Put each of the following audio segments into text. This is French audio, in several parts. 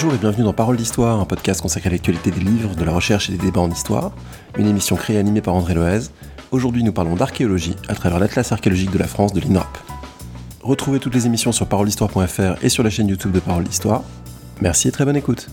Bonjour et bienvenue dans Parole d'Histoire, un podcast consacré à l'actualité des livres, de la recherche et des débats en histoire. Une émission créée et animée par André Loez. Aujourd'hui, nous parlons d'archéologie à travers l'Atlas archéologique de la France de l'INRAP. Retrouvez toutes les émissions sur parolehistoire.fr et sur la chaîne YouTube de Parole d'Histoire. Merci et très bonne écoute.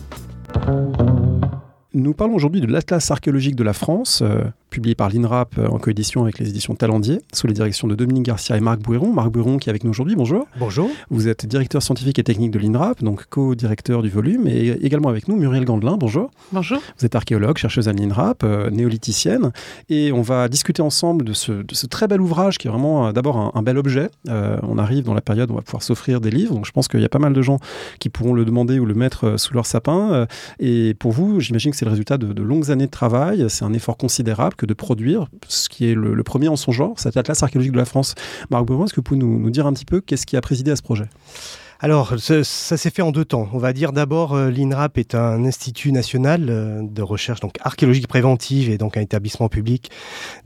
Nous parlons aujourd'hui de l'Atlas archéologique de la France, euh, publié par l'INRAP euh, en coédition avec les éditions Talendier, sous les directions de Dominique Garcia et Marc Bouéron. Marc Bouéron qui est avec nous aujourd'hui, bonjour. Bonjour. Vous êtes directeur scientifique et technique de l'INRAP, donc co-directeur du volume, et également avec nous Muriel Gandelin, bonjour. Bonjour. Vous êtes archéologue, chercheuse à l'INRAP, euh, néolithicienne, et on va discuter ensemble de ce, de ce très bel ouvrage qui est vraiment d'abord un, un, bel objet. on arrive dans la période où on va pouvoir s'offrir des livres, donc je pense qu'il y a pas mal de gens qui pourront le demander ou le mettre sous leur sapin. et pour vous, j'imagine que c'est le résultat de, de longues années de travail, c'est un effort considérable que de produire ce qui est le, premier en son genre, cet atlas archéologique de la France. Marc Beaumont, est-ce que vous pouvez nous, dire un petit peu qu'est-ce qui a présidé à ce projet? Alors, ça, s'est fait en deux temps. On va dire d'abord, euh, l'INRAP est un institut national euh, de recherche donc archéologique préventive et donc un établissement public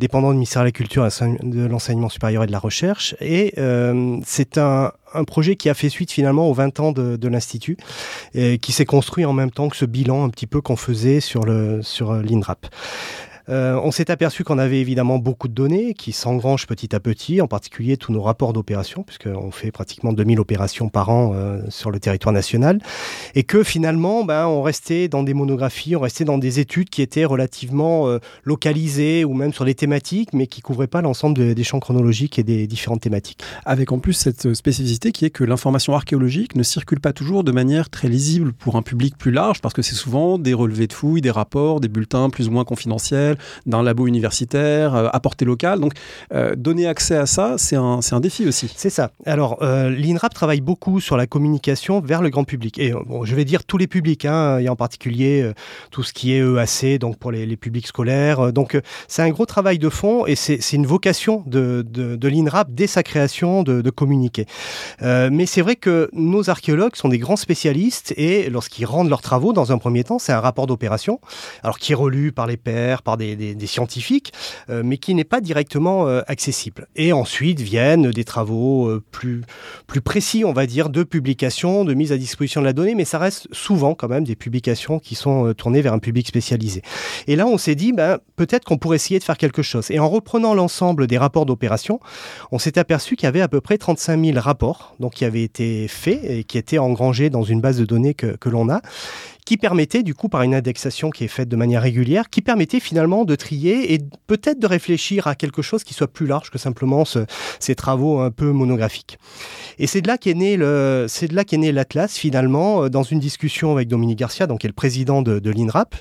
dépendant du ministère de la Culture, de l'enseignement supérieur et de la recherche. Et euh, c'est un, projet qui a fait suite finalement aux 20 ans de, l'Institut et qui s'est construit en même temps que ce bilan un petit peu qu'on faisait sur l'INRAP. Euh, on s'est aperçu qu'on avait évidemment beaucoup de données qui s'engrangent petit à petit, en particulier tous nos rapports d'opération, puisqu'on fait pratiquement 2000 opérations par an euh, sur le territoire national, et que finalement, ben, on restait dans des monographies, on restait dans des études qui étaient relativement euh, localisées ou même sur des thématiques, mais qui couvraient pas l'ensemble de, des champs chronologiques et des différentes thématiques. Avec en plus cette spécificité qui est que l'information archéologique ne circule pas toujours de manière très lisible pour un public plus large, parce que c'est souvent des relevés de fouilles, des rapports, des bulletins plus ou moins confidentiels, d'un labo universitaire, euh, à portée locale. Donc, euh, donner accès à ça, c'est un, un défi aussi. C'est ça. Alors, euh, l'INRAP travaille beaucoup sur la communication vers le grand public. Et bon, je vais dire tous les publics, hein, et en particulier euh, tout ce qui est EAC, donc pour les, les publics scolaires. Donc, euh, c'est un gros travail de fond et c'est une vocation de, de, l'INRAP dès sa création de, communiquer. Euh, mais c'est vrai que nos archéologues sont des grands spécialistes et lorsqu'ils rendent leurs travaux, dans un premier temps, c'est un rapport d'opération, alors qui est relu par les pairs, par des, scientifiques, euh, mais qui n'est pas directement euh, accessible. Et ensuite viennent des travaux euh, plus, plus précis, on va dire, de publication, de mise à disposition de la donnée, mais ça reste souvent quand même des publications qui sont tournées vers un public spécialisé. Et là, on s'est dit, ben, peut-être qu'on pourrait essayer de faire quelque chose. Et en reprenant l'ensemble des rapports d'opération, on s'est aperçu qu'il y avait à peu près 35 000 rapports donc, qui avaient été faits et qui étaient engrangés dans une base de données que l'on a qui permettait du coup par une indexation qui est faite de manière régulière, qui permettait finalement de trier et peut-être de réfléchir à quelque chose qui soit plus large que simplement ce, ces travaux un peu monographiques. Et c'est de là qu'est né le, c'est de là qu'est né l'Atlas finalement dans une discussion avec Dominique Garcia, donc qui est le président de, de l'INRAP,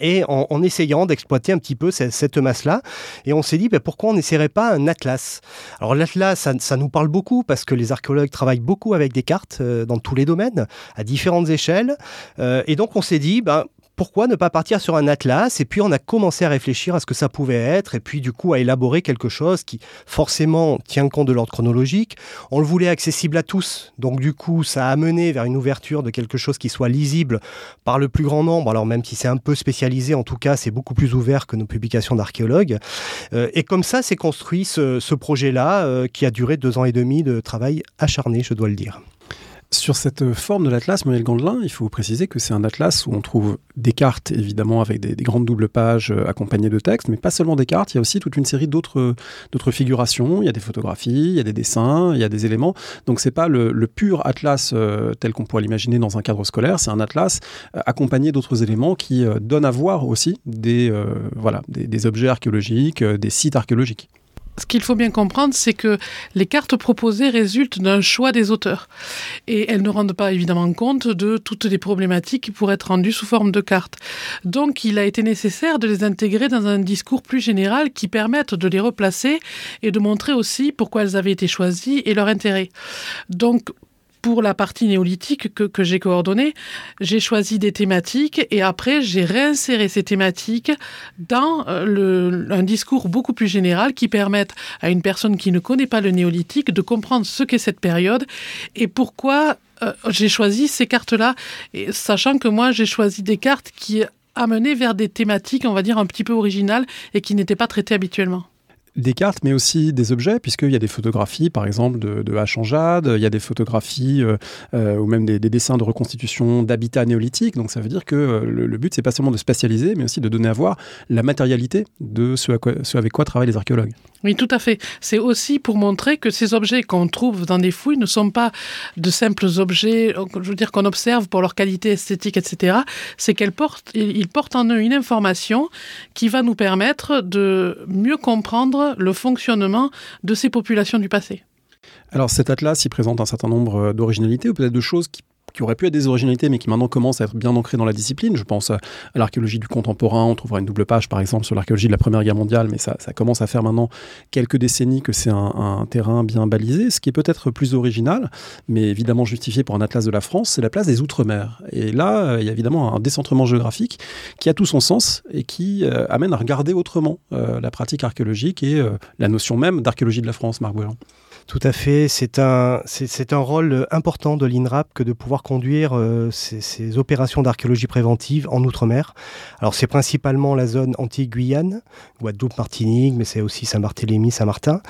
et en, en essayant d'exploiter un petit peu cette, cette masse-là. Et on s'est dit, ben, pourquoi on n'essaierait pas un atlas? Alors l'atlas, ça, ça nous parle beaucoup parce que les archéologues travaillent beaucoup avec des cartes euh, dans tous les domaines, à différentes échelles. Euh, et donc on s'est dit, ben, pourquoi ne pas partir sur un atlas et puis on a commencé à réfléchir à ce que ça pouvait être et puis du coup à élaborer quelque chose qui forcément tient compte de l'ordre chronologique. On le voulait accessible à tous. Donc du coup ça a amené vers une ouverture de quelque chose qui soit lisible par le plus grand nombre. Alors même si c'est un peu spécialisé en tout cas c'est beaucoup plus ouvert que nos publications d'archéologues. Euh, et comme ça c'est construit ce, ce projet là euh, qui a duré deux ans et demi de travail acharné je dois le dire sur cette forme de l'atlas, Muriel Gandelin, il faut préciser que c'est un atlas où on trouve des cartes, évidemment, avec des, des grandes doubles pages euh, accompagnées de textes, mais pas seulement des cartes, il y a aussi toute une série d'autres figurations, il y a des photographies, il y a des dessins, il y a des éléments. Donc c'est pas le, pur atlas euh, tel qu'on pourrait l'imaginer dans un cadre scolaire, c'est un atlas euh, accompagné d'autres éléments qui donnent à voir aussi des, voilà, des, objets archéologiques, des sites archéologiques ce qu'il faut bien comprendre, c'est que les cartes proposées résultent d'un choix des auteurs. Et elles ne rendent pas évidemment compte de toutes les problématiques qui pourraient être rendues sous forme de cartes. Donc il a été nécessaire de les intégrer dans un discours plus général qui permette de les replacer et de montrer aussi pourquoi elles avaient été choisies et leur intérêt. Donc pour la partie néolithique que, j'ai coordonnée, j'ai choisi des thématiques et après j'ai réinséré ces thématiques dans euh, le, un discours beaucoup plus général qui permette à une personne qui ne connaît pas le néolithique de comprendre ce qu'est cette période et pourquoi euh, j'ai choisi ces cartes-là, sachant que moi j'ai choisi des cartes qui amenaient vers des thématiques, on va dire, un petit peu originales et qui n'étaient pas traitées habituellement des cartes, mais aussi des objets, puisqu'il y a des photographies, par exemple, de, de en jade, il y a des photographies euh, euh, ou même des, dessins de reconstitution d'habitats néolithiques. Donc ça veut dire que euh, le, but, c'est pas seulement de spatialiser, mais aussi de donner à voir la matérialité de ce avec quoi travaillent les archéologues. Oui, tout à fait. C'est aussi pour montrer que ces objets qu'on trouve dans des fouilles ne sont pas de simples objets, je veux dire, qu'on observe pour leur qualité esthétique, etc. C'est qu'ils portent, portent en eux une information qui va nous permettre de mieux comprendre le fonctionnement de ces populations du passé. Alors cet atlas, il présente un certain nombre d'originalités ou peut-être de choses qui qui auraient pu être des originalités, mais qui maintenant commencent à être bien ancrées dans la discipline. Je pense à, l'archéologie du contemporain, on trouvera une double page par exemple sur l'archéologie de la Première Guerre mondiale, mais ça, commence à faire maintenant quelques décennies que c'est un, terrain bien balisé. Ce qui est peut-être plus original, mais évidemment justifié pour un atlas de la France, c'est la place des Outre-mer. Et là, euh, il y a évidemment un décentrement géographique qui a tout son sens et qui euh, amène à regarder autrement euh, la pratique archéologique et la notion même d'archéologie de la France, Marc. Tout à fait. C'est un, c'est, un rôle important de l'INRAP que de pouvoir conduire euh, ces, opérations d'archéologie préventive en Outre-mer. Alors, c'est principalement la zone anti-Guyane, Guadeloupe, Martinique, mais c'est aussi Saint-Barthélemy, Saint-Martin.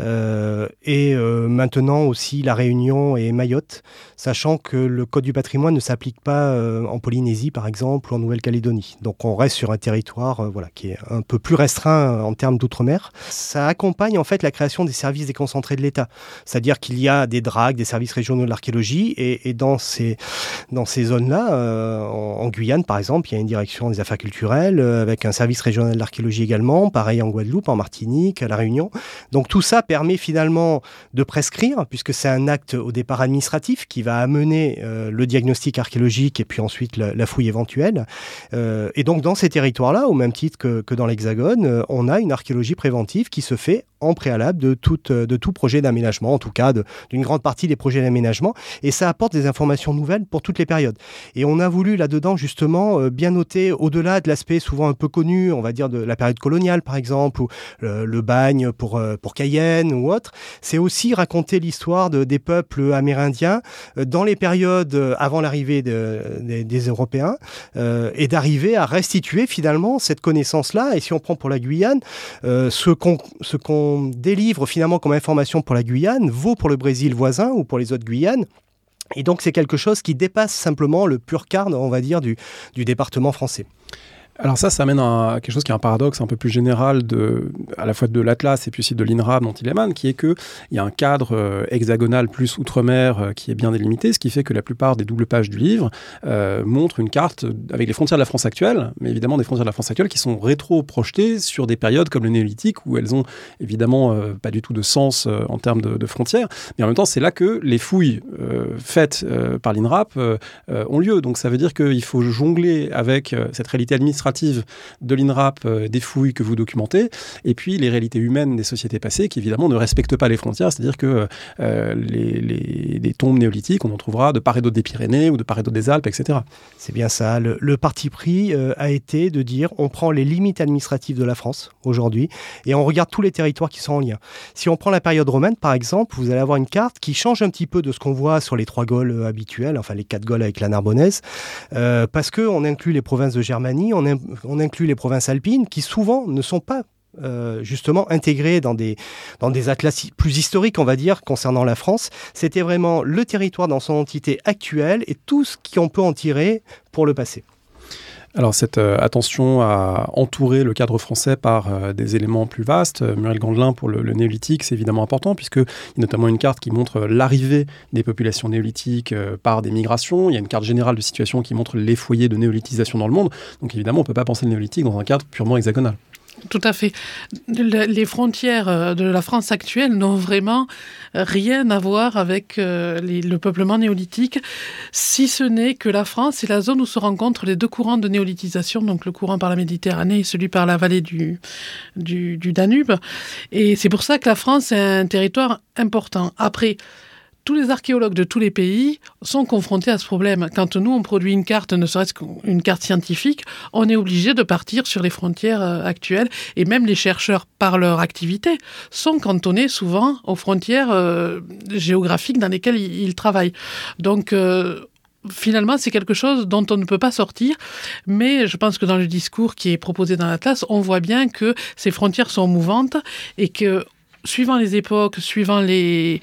Euh, et euh, maintenant aussi la Réunion et Mayotte, sachant que le Code du patrimoine ne s'applique pas en Polynésie, par exemple, ou en Nouvelle-Calédonie. Donc, on reste sur un territoire voilà, qui est un peu plus restreint en termes d'outre-mer. Ça accompagne en fait la création des services déconcentrés de l'État. C'est-à-dire qu'il y a des dragues, des services régionaux de l'archéologie, et, dans ces, dans ces zones-là, euh, en, Guyane par exemple, il y a une direction des affaires culturelles, euh, avec un service régional de l'archéologie également, pareil en Guadeloupe, en Martinique, à La Réunion. Donc tout ça permet finalement de prescrire, puisque c'est un acte au départ administratif qui va amener euh, le diagnostic archéologique et puis ensuite la, fouille éventuelle. et donc dans ces territoires-là, au même titre que, que dans l'Hexagone, on a une archéologie préventive qui se fait en préalable de tout, de tout projet d'aménagement, en tout cas d'une grande partie des projets d'aménagement, et ça apporte des informations nouvelles pour toutes les périodes. Et on a voulu là-dedans justement euh, bien noter, au-delà de l'aspect souvent un peu connu, on va dire de la période coloniale par exemple, ou le, bagne pour, euh, pour Cayenne ou autre, c'est aussi raconter l'histoire de, des peuples amérindiens euh, dans les périodes avant l'arrivée des Européens, et d'arriver à restituer finalement cette connaissance-là. Et si on prend pour la Guyane, ce qu'on délivre finalement comme information pour la Guyane vaut pour le Brésil voisin ou pour les autres Guyanes. Et donc c'est quelque chose qui dépasse simplement le pur carne, on va dire, du, du département français. Alors ça, ça amène à quelque chose qui est un paradoxe un peu plus général à la fois de l'Atlas et puis aussi de l'INRAB dont il qui est qu'il y a un cadre euh, hexagonal plus outre-mer euh, qui est bien délimité, ce qui fait que la plupart des doubles pages du livre euh, montrent une carte avec les frontières de la France actuelle, mais évidemment des frontières de la France actuelle qui sont rétro-projetées sur des périodes comme le néolithique où elles ont évidemment pas du tout de sens en termes de, de, frontières, mais en même temps c'est là que les fouilles faites par l'INRAP ont lieu. Donc ça veut dire qu'il faut jongler avec cette réalité administrative de l'INRAP, euh, des fouilles que vous documentez, et puis les réalités humaines des sociétés passées qui évidemment ne respectent pas les frontières, c'est-à-dire que euh, les, tombes néolithiques, on en trouvera de part et d'autre des Pyrénées ou de part et d'autre des Alpes, etc. C'est bien ça. Le, parti pris euh, a été de dire on prend les limites administratives de la France aujourd'hui et on regarde tous les territoires qui sont en lien. Si on prend la période romaine, par exemple, vous allez avoir une carte qui change un petit peu de ce qu'on voit sur les trois Gaules habituels, enfin les quatre Gaules avec la Narbonnaise, parce qu'on inclut les provinces de Germanie, on, on inclut les provinces alpines qui souvent ne sont pas euh, justement intégrées dans des, dans des atlas plus historiques, on va dire, concernant la France. C'était vraiment le territoire dans son entité actuelle et tout ce qu'on peut en tirer pour le passé. Alors cette euh, attention à entourer le cadre français par euh, des éléments plus vastes, Muriel Gandelin pour le, néolithique, c'est évidemment important puisque il y a notamment une carte qui montre l'arrivée des populations néolithiques par des migrations. Il y a une carte générale de situation qui montre les foyers de néolithisation dans le monde. Donc évidemment, on ne peut pas penser le néolithique dans un cadre purement hexagonal. Tout à fait. Les frontières euh, de la France actuelle n'ont vraiment rien à voir avec euh, le peuplement néolithique, si ce n'est que la France est la zone où se rencontrent les deux courants de néolithisation, donc le courant par la Méditerranée et celui par la vallée du, du, du Danube. Et c'est pour ça que la France est un territoire important. Après, tous les archéologues de tous les pays sont confrontés à ce problème. Quand nous, on produit une carte, ne serait-ce qu'une carte scientifique, on est obligé de partir sur les frontières euh, actuelles. Et même les chercheurs, par leur activité, sont cantonnés souvent aux frontières euh, géographiques dans lesquelles ils, travaillent. Donc, euh, finalement, c'est quelque chose dont on ne peut pas sortir. Mais je pense que dans le discours qui est proposé dans l'Atlas, on voit bien que ces frontières sont mouvantes et que suivant les époques, suivant les,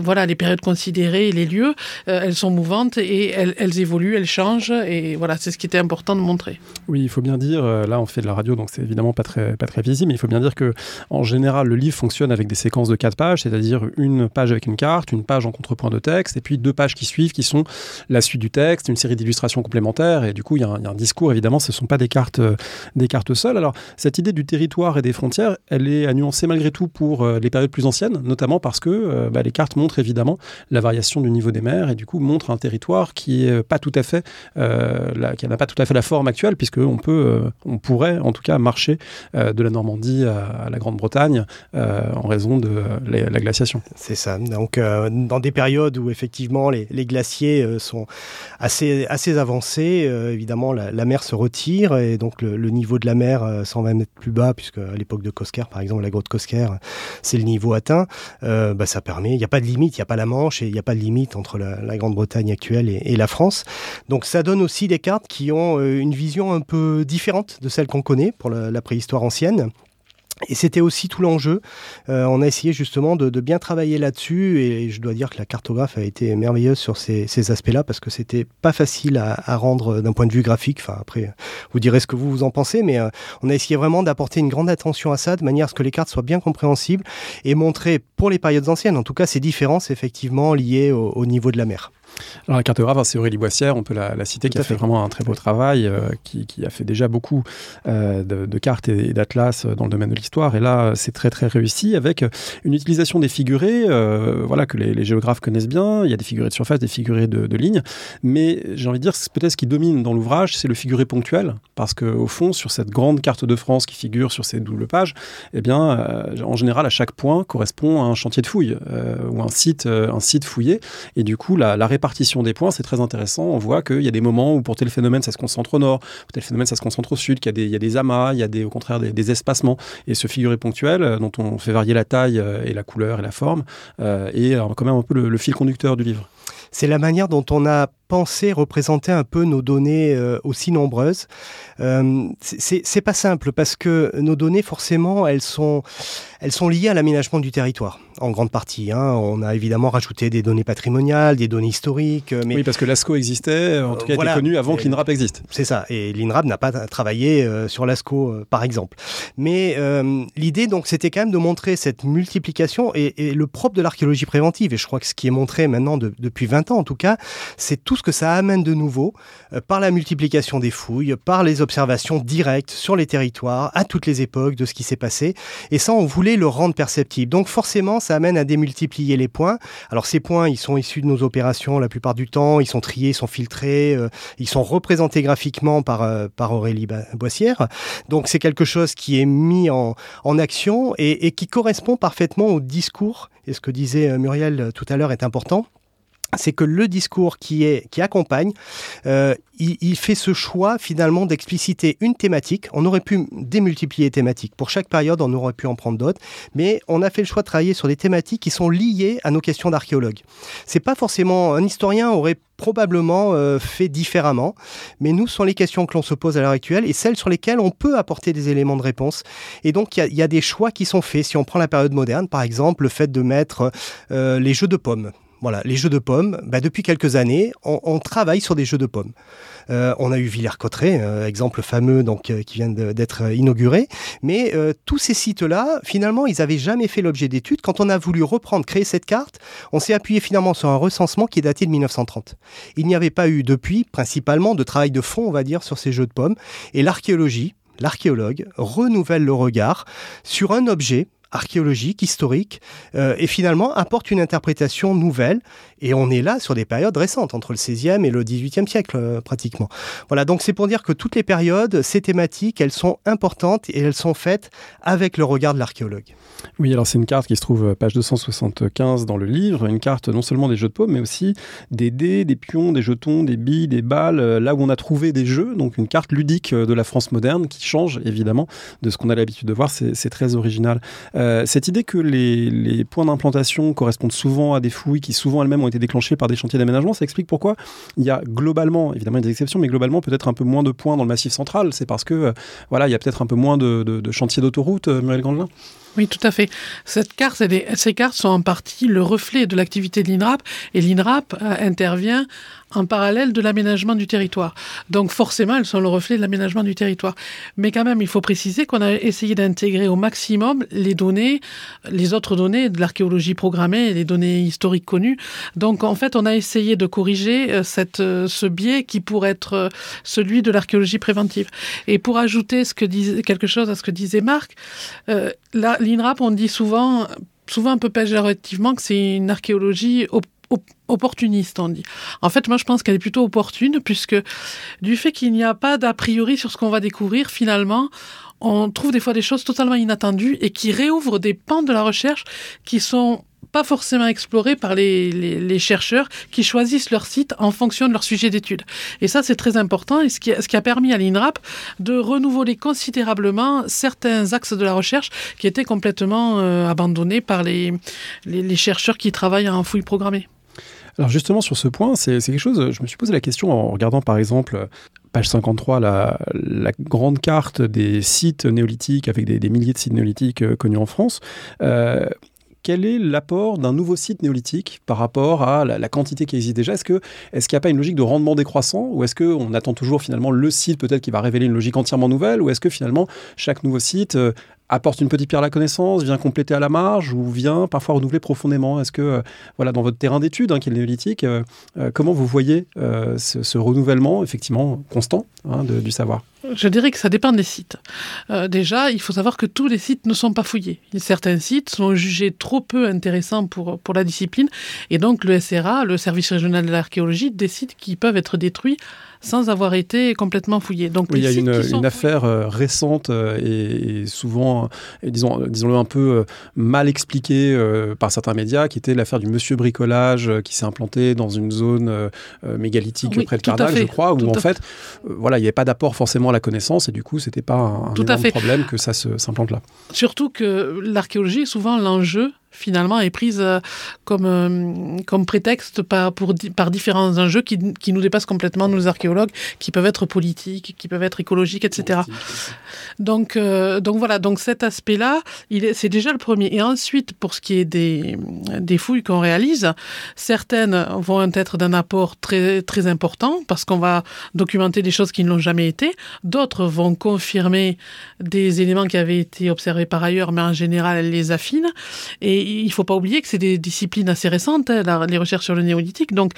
voilà, les périodes considérées, les lieux, euh, elles sont mouvantes et elles, évoluent, elles changent. Et voilà, c'est ce qui était important de montrer. Oui, il faut bien dire, euh, là on fait de la radio, donc c'est évidemment pas très, pas très visible, mais il faut bien dire que en général, le livre fonctionne avec des séquences de quatre pages, c'est-à-dire une page avec une carte, une page en contrepoint de texte, et puis deux pages qui suivent, qui sont la suite du texte, une série d'illustrations complémentaires, et du coup, il y, a un discours, évidemment, ce ne sont pas des cartes, euh, des cartes seules. Alors, cette idée du territoire et des frontières, elle est à nuancer malgré tout pour euh, les périodes plus anciennes, notamment parce que euh, bah, les cartes montrent évidemment la variation du niveau des mers et du coup montrent un territoire qui est pas tout euh, la, qui n'a pas tout à fait la forme actuelle, puisque on peut, on pourrait en tout cas marcher de la Normandie à, la Grande-Bretagne en raison de la, glaciation. C'est ça. Donc dans des périodes où effectivement les, glaciers sont assez assez avancés, évidemment la, mer se retire et donc le, niveau de la mer s'en va mettre plus bas puisque à l'époque de Cosquer par exemple la grotte Cosquer c'est le niveau atteint, euh, bah, ça permet, il n'y a pas de limite, il n'y a pas la Manche et il n'y a pas de limite entre la, Grande-Bretagne actuelle et, la France. Donc ça donne aussi des cartes qui ont euh, une vision un peu différente de celle qu'on connaît pour la préhistoire ancienne. Et c'était aussi tout l'enjeu. Euh, on a essayé justement de, bien travailler là-dessus et je dois dire que la cartographe a été merveilleuse sur ces, aspects-là parce que c'était pas facile à, rendre d'un point de vue graphique. Enfin après, vous direz ce que vous vous en pensez, mais euh, on a essayé vraiment d'apporter une grande attention à ça de manière à ce que les cartes soient bien compréhensibles et montrer pour les périodes anciennes, en tout cas, ces différences effectivement liées au niveau de la mer. Alors la cartographe, c'est Aurélie Boissière, on peut la, citer, qui a fait, vraiment un très beau travail, euh, qui, a fait déjà beaucoup euh, de, cartes et, d'atlas dans le domaine de l'histoire. Et là, c'est très très réussi avec une utilisation des figurés, euh, voilà que les, géographes connaissent bien. Il y a des figurés de surface, des figurés de, de ligne, mais j'ai envie de dire peut-être ce qui domine dans l'ouvrage, c'est le figuré ponctuel, parce que au fond, sur cette grande carte de France qui figure sur ces doubles pages, eh bien, en général, à chaque point correspond à un chantier de fouille ou un site, un site fouillé, et du coup, la, la répartition des points, c'est très intéressant. On voit qu'il y a des moments où pour tel phénomène, ça se concentre au nord, pour tel phénomène, ça se concentre au sud, qu'il y, a des, amas, il y a des, au contraire des, espacements. Et ce figuré ponctuel, euh, dont on fait varier la taille euh, et la couleur et la forme, euh, est quand même un peu le fil conducteur du livre c'est la manière dont on a pensé représenter un peu nos données euh, aussi nombreuses. Euh, c'est pas simple parce que nos données, forcément, elles sont, elles sont liées à l'aménagement du territoire, en grande partie. Hein. On a évidemment rajouté des données patrimoniales, des données historiques. Mais... Oui, parce que l'ASCO existait, en tout cas était connu avant que l'INRAP existe. C'est ça, et l'INRAP n'a pas travaillé euh, sur l'ASCO, par exemple. Mais l'idée, donc, c'était quand même de montrer cette multiplication et, et le propre de l'archéologie préventive. Et je crois que ce qui est montré maintenant depuis 20 en tout cas, c'est tout ce que ça amène de nouveau euh, par la multiplication des fouilles, par les observations directes sur les territoires, à toutes les époques de ce qui s'est passé. Et ça, on voulait le rendre perceptible. Donc forcément, ça amène à démultiplier les points. Alors ces points, ils sont issus de nos opérations la plupart du temps, ils sont triés, ils sont filtrés, euh, ils sont représentés graphiquement par, euh, par Aurélie Boissière. Donc c'est quelque chose qui est mis en, action et qui correspond parfaitement au discours. Et ce que disait Muriel tout à l'heure est important c'est que le discours qui, accompagne, euh, il, fait ce choix finalement d'expliciter une thématique. On aurait pu démultiplier les thématiques. Pour chaque période, on aurait pu en prendre d'autres. Mais on a fait le choix de travailler sur des thématiques qui sont liées à nos questions d'archéologue. C'est pas forcément... Un historien aurait probablement euh, fait différemment. Mais nous, ce sont les questions que l'on se pose à l'heure actuelle et celles sur lesquelles on peut apporter des éléments de réponse. Et donc, il y, a des choix qui sont faits. Si on prend la période moderne, par exemple, le fait de mettre euh, les jeux de pommes. Voilà, les jeux de pommes, bah, depuis quelques années, on, travaille sur des jeux de pommes. Euh, on a eu Villers-Cotterêts, euh, exemple fameux donc euh, qui vient d'être inauguré. Mais tous ces sites-là, finalement, ils n'avaient jamais fait l'objet d'études. Quand on a voulu reprendre, créer cette carte, on s'est appuyé finalement sur un recensement qui est daté de 1930. Il n'y avait pas eu depuis, principalement, de travail de fond, on va dire, sur ces jeux de pommes. Et l'archéologie, l'archéologue renouvelle le regard sur un objet archéologique, historique, euh, et finalement apporte une interprétation nouvelle. Et on est là sur des périodes récentes, entre le 16e et le 18e siècle euh, pratiquement. Voilà, donc c'est pour dire que toutes les périodes, ces thématiques, elles sont importantes et elles sont faites avec le regard de l'archéologue. Oui, alors c'est une carte qui se trouve euh, page 275 dans le livre, une carte non seulement des jeux de paume, mais aussi des dés, des pions, des jetons, des billes, des balles, là où on a trouvé des jeux, donc une carte ludique de la France moderne qui change évidemment de ce qu'on a l'habitude de voir, c'est très original. cette idée que les, les points d'implantation correspondent souvent à des fouilles qui souvent elles-mêmes ont été déclenchées par des chantiers d'aménagement, ça explique pourquoi il y a globalement, évidemment il y a des exceptions, mais globalement peut-être un peu moins de points dans le massif central. C'est parce que voilà, il y a peut-être un peu moins de, chantiers d'autoroute, Muriel Gandelin oui, tout à fait. Ces cartes sont en partie le reflet de l'activité de l'INRAP et l'INRAP euh, intervient en parallèle de l'aménagement du territoire. Donc forcément, elles sont le reflet de l'aménagement du territoire. Mais quand même, il faut préciser qu'on a essayé d'intégrer au maximum les données, les autres données de l'archéologie programmée, les données historiques connues. Donc en fait, on a essayé de corriger euh, euh, ce biais qui pourrait être celui de l'archéologie préventive. Et pour ajouter ce que quelque chose à ce que disait Marc, euh, l'INRAP, on dit souvent, souvent un peu péjorativement, que c'est une archéologie opportuniste, on dit. En fait, moi, je pense qu'elle est plutôt opportune, puisque du fait qu'il n'y a pas d'a priori sur ce qu'on va découvrir, finalement, on trouve des fois des choses totalement inattendues et qui réouvrent des pans de la recherche qui sont pas forcément explorés par les, les, chercheurs qui choisissent leur site en fonction de leur sujet d'étude. Et ça, c'est très important et ce qui, ce qui a permis à l'INRAP de renouveler considérablement certains axes de la recherche qui étaient complètement euh, abandonnés par les, les, chercheurs qui travaillent en fouille programmée. Alors justement sur ce point, c'est quelque chose, je me suis posé la question en regardant par exemple page 53, la, la grande carte des sites néolithiques avec des, des milliers de sites néolithiques euh, connus en France. Euh, quel est l'apport d'un nouveau site néolithique par rapport à la, quantité qui existe déjà? Est-ce qu'il n'y a pas une logique de rendement décroissant? Ou est-ce qu'on attend toujours finalement le site peut-être qui va révéler une logique entièrement nouvelle? Ou est-ce que finalement chaque nouveau site euh, apporte une petite pierre à la connaissance, vient compléter à la marge ou vient parfois renouveler profondément? Est-ce que, euh, voilà, dans votre terrain d'étude, hein, qui est le néolithique, euh, comment vous voyez ce, renouvellement effectivement constant hein, du savoir? Je dirais que ça dépend des sites. Euh, déjà, il faut savoir que tous les sites ne sont pas fouillés. Certains sites sont jugés trop peu intéressants pour, pour la discipline, et donc le SRA, le service régional de l'archéologie, décide qu'ils peuvent être détruits sans avoir été complètement fouillé. Donc, il y a une, une affaire euh, récente euh, et, souvent, disons, disons-le un peu mal expliquée par certains médias, qui était l'affaire du monsieur bricolage qui s'est implanté dans une zone mégalithique près de Carnac, je crois, où en fait, voilà, il n'y avait pas d'apport forcément à la connaissance et du coup, c'était pas un, un problème que ça s'implante là. Surtout que l'archéologie est souvent l'enjeu finalement est prise euh, comme, euh, comme prétexte par, pour, par différents enjeux qui, qui, nous dépassent complètement, nous archéologues, qui peuvent être politiques, qui peuvent être écologiques, etc. Donc, euh, donc voilà, donc cet aspect-là, c'est déjà le premier. Et ensuite, pour ce qui est des, des fouilles qu'on réalise, certaines vont être d'un apport très, très important parce qu'on va documenter des choses qui ne l'ont jamais été. D'autres vont confirmer des éléments qui avaient été observés par ailleurs, mais en général, elles les affinent. Et il ne faut pas oublier que c'est des disciplines assez récentes, hein, les recherches sur le néolithique. Donc,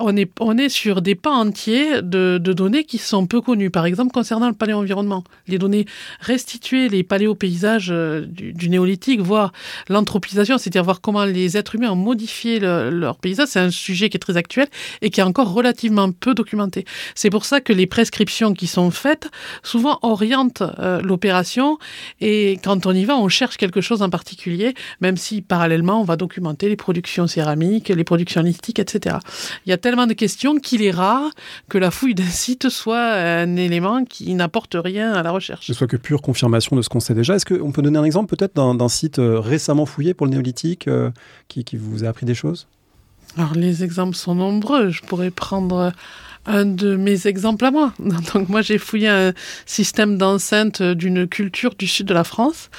on, est, on est sur des pans entiers de, données qui sont peu connues. Par exemple, concernant le paléo-environnement, les données restituées, les paléo-paysages euh, du, néolithique, voire l'anthropisation, c'est-à-dire voir comment les êtres humains ont modifié leur paysage, c'est un sujet qui est très actuel et qui est encore relativement peu documenté. C'est pour ça que les prescriptions qui sont faites souvent orientent euh, l'opération et quand on y va, on cherche quelque chose en particulier, même si parallèlement, on va documenter les productions céramiques, les productions lithiques, etc. Il y a tellement de questions qu'il est rare que la fouille d'un site soit un élément qui n'apporte rien à la recherche. Ce soit que pure confirmation de ce qu'on sait déjà. Est-ce qu'on peut donner un exemple peut-être d'un site euh, récemment fouillé pour le néolithique euh, qui, qui vous a appris des choses? Alors les exemples sont nombreux. Je pourrais prendre un de mes exemples à moi. Donc moi j'ai fouillé un système d'enceinte d'une culture du sud de la France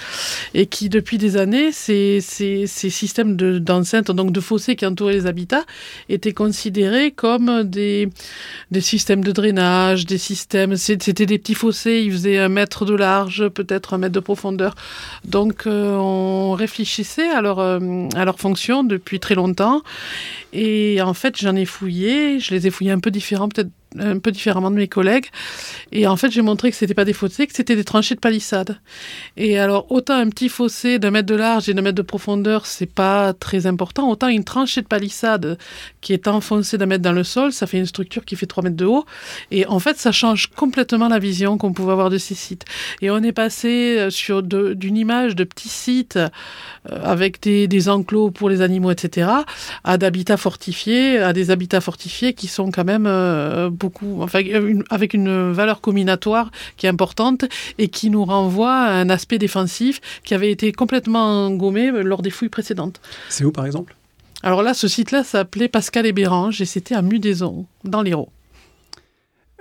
et qui depuis des années ces, ces, ces systèmes d'enceinte donc de fossés qui entouraient les habitats étaient considérés comme des, des systèmes de drainage, des systèmes c'était des petits fossés, ils faisaient un mètre de large, peut-être un mètre de profondeur. Donc euh, on réfléchissait à leur, euh, à leur fonction depuis très longtemps et en fait j'en ai fouillé, je les ai fouillés un peu différents peut-être un peu différemment de mes collègues. Et en fait, j'ai montré que c'était pas des fossés, que c'était des tranchées de palissade. Et alors, autant un petit fossé d'un mètre de large et d'un mètre de profondeur, c'est pas très important, autant une tranchée de palissade qui est enfoncée d'un mètre dans le sol, ça fait une structure qui fait 3 mètres de haut. Et en fait, ça change complètement la vision qu'on pouvait avoir de ces sites. Et on est passé euh, sur d'une image de petits sites euh, avec des, des, enclos pour les animaux, etc., à d'habitats fortifiés, à des habitats fortifiés qui sont quand même euh, beaucoup, enfin, avec une valeur combinatoire qui est importante et qui nous renvoie à un aspect défensif qui avait été complètement gommé lors des fouilles précédentes. C'est où par exemple? Alors là, ce site-là s'appelait Pascal et Bérange et c'était à Mudaison, dans l'Hérault.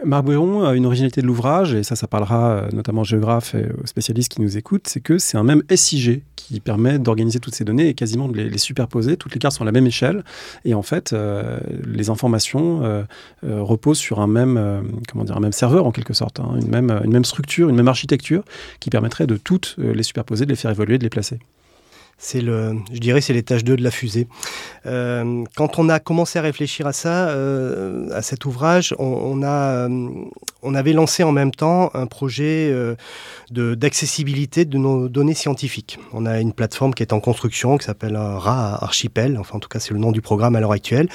Marc Bouéron a une originalité de l'ouvrage, et ça, ça parlera euh, notamment aux géographes et aux spécialistes qui nous écoutent, c'est que c'est un même SIG qui permet d'organiser toutes ces données et quasiment de les, superposer. Toutes les cartes sont à la même échelle, et en fait, euh, les informations euh, reposent sur un même, comment dire, un même serveur en quelque sorte, hein, une, même, une même structure, une même architecture qui permettrait de toutes les superposer, de les faire évoluer, de les placer. C'est le, je dirais, c'est l'étage 2 de la fusée. Euh, quand on a commencé à réfléchir à ça, euh, à cet ouvrage, on, a, euh, on avait lancé en même temps un projet d'accessibilité de, nos données scientifiques. On a une plateforme qui est en construction, qui s'appelle RA Archipel, enfin en tout cas c'est le nom du programme à l'heure actuelle,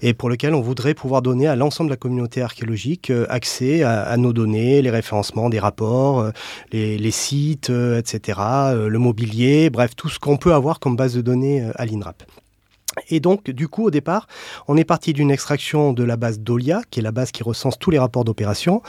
et pour lequel on voudrait pouvoir donner à l'ensemble de la communauté archéologique accès à, nos données, les référencements des rapports, les, les sites, etc., le mobilier, bref, tout ce qu'on peut avoir comme base de données euh, à l'INRAP. Et donc, du coup, au départ, on est parti d'une extraction de la base DOLIA, qui est la base qui recense tous les rapports d'opération.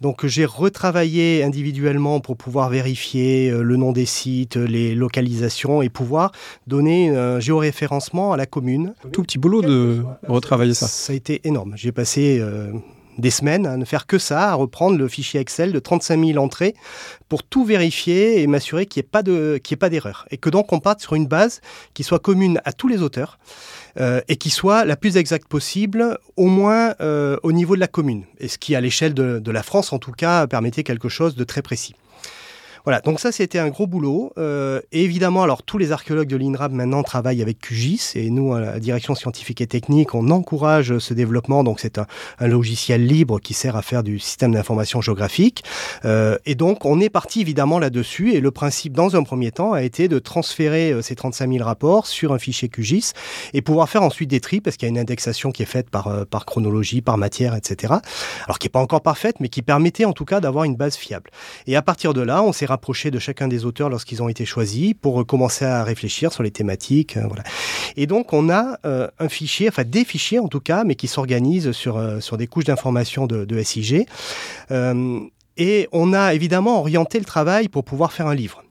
Donc, j'ai retravaillé individuellement pour pouvoir vérifier euh, le nom des sites, les localisations et pouvoir donner un géoréférencement à la commune. Tout petit boulot de retravailler ça. Ça a été énorme. J'ai passé euh, des semaines à ne faire que ça, à reprendre le fichier Excel de 35 000 entrées pour tout vérifier et m'assurer qu'il n'y ait pas ait pas d'erreur. Et que donc on parte sur une base qui soit commune à tous les auteurs euh, et qui soit la plus exacte possible, au moins euh, au niveau de la commune. Et ce qui, à l'échelle de, de la France en tout cas, permettait quelque chose de très précis. Voilà, donc ça c'était un gros boulot. Euh, et évidemment, alors tous les archéologues de l'INRAB maintenant travaillent avec QGIS et nous, à la direction scientifique et technique, on encourage ce développement. Donc c'est un, logiciel libre qui sert à faire du système d'information géographique. Euh, et donc on est parti évidemment là-dessus. Et le principe, dans un premier temps, a été de transférer euh, ces 35 000 rapports sur un fichier QGIS et pouvoir faire ensuite des tris parce qu'il y a une indexation qui est faite par, par chronologie, par matière, etc. Alors qui n'est pas encore parfaite, mais qui permettait en tout cas d'avoir une base fiable. Et à partir de là, on s'est de chacun des auteurs lorsqu'ils ont été choisis pour commencer à réfléchir sur les thématiques. Euh, voilà. Et donc, on a euh, un fichier, enfin des fichiers en tout cas, mais qui s'organisent sur, euh, sur des couches d'information de, de, SIG. et on a évidemment orienté le travail pour pouvoir faire un livre.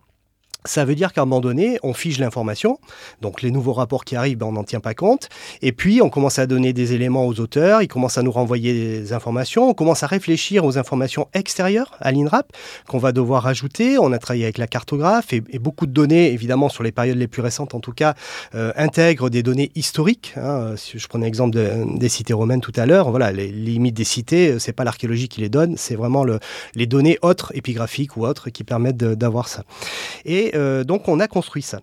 Ça veut dire qu'à un moment donné, on fige l'information. Donc les nouveaux rapports qui arrivent, ben, on n'en tient pas compte. Et puis on commence à donner des éléments aux auteurs, ils commencent à nous renvoyer des informations, on commence à réfléchir aux informations extérieures à l'INRAP qu'on va devoir ajouter. On a travaillé avec la cartographe et, beaucoup de données, évidemment sur les périodes les plus récentes en tout cas, euh, intègrent des données historiques. Hein. Si je prenais l'exemple des cités romaines tout à l'heure, voilà, les, limites des cités, euh, c'est pas l'archéologie qui les donne, c'est vraiment le, les données autres, épigraphiques ou autres, qui permettent d'avoir ça. Et euh, donc on a construit ça.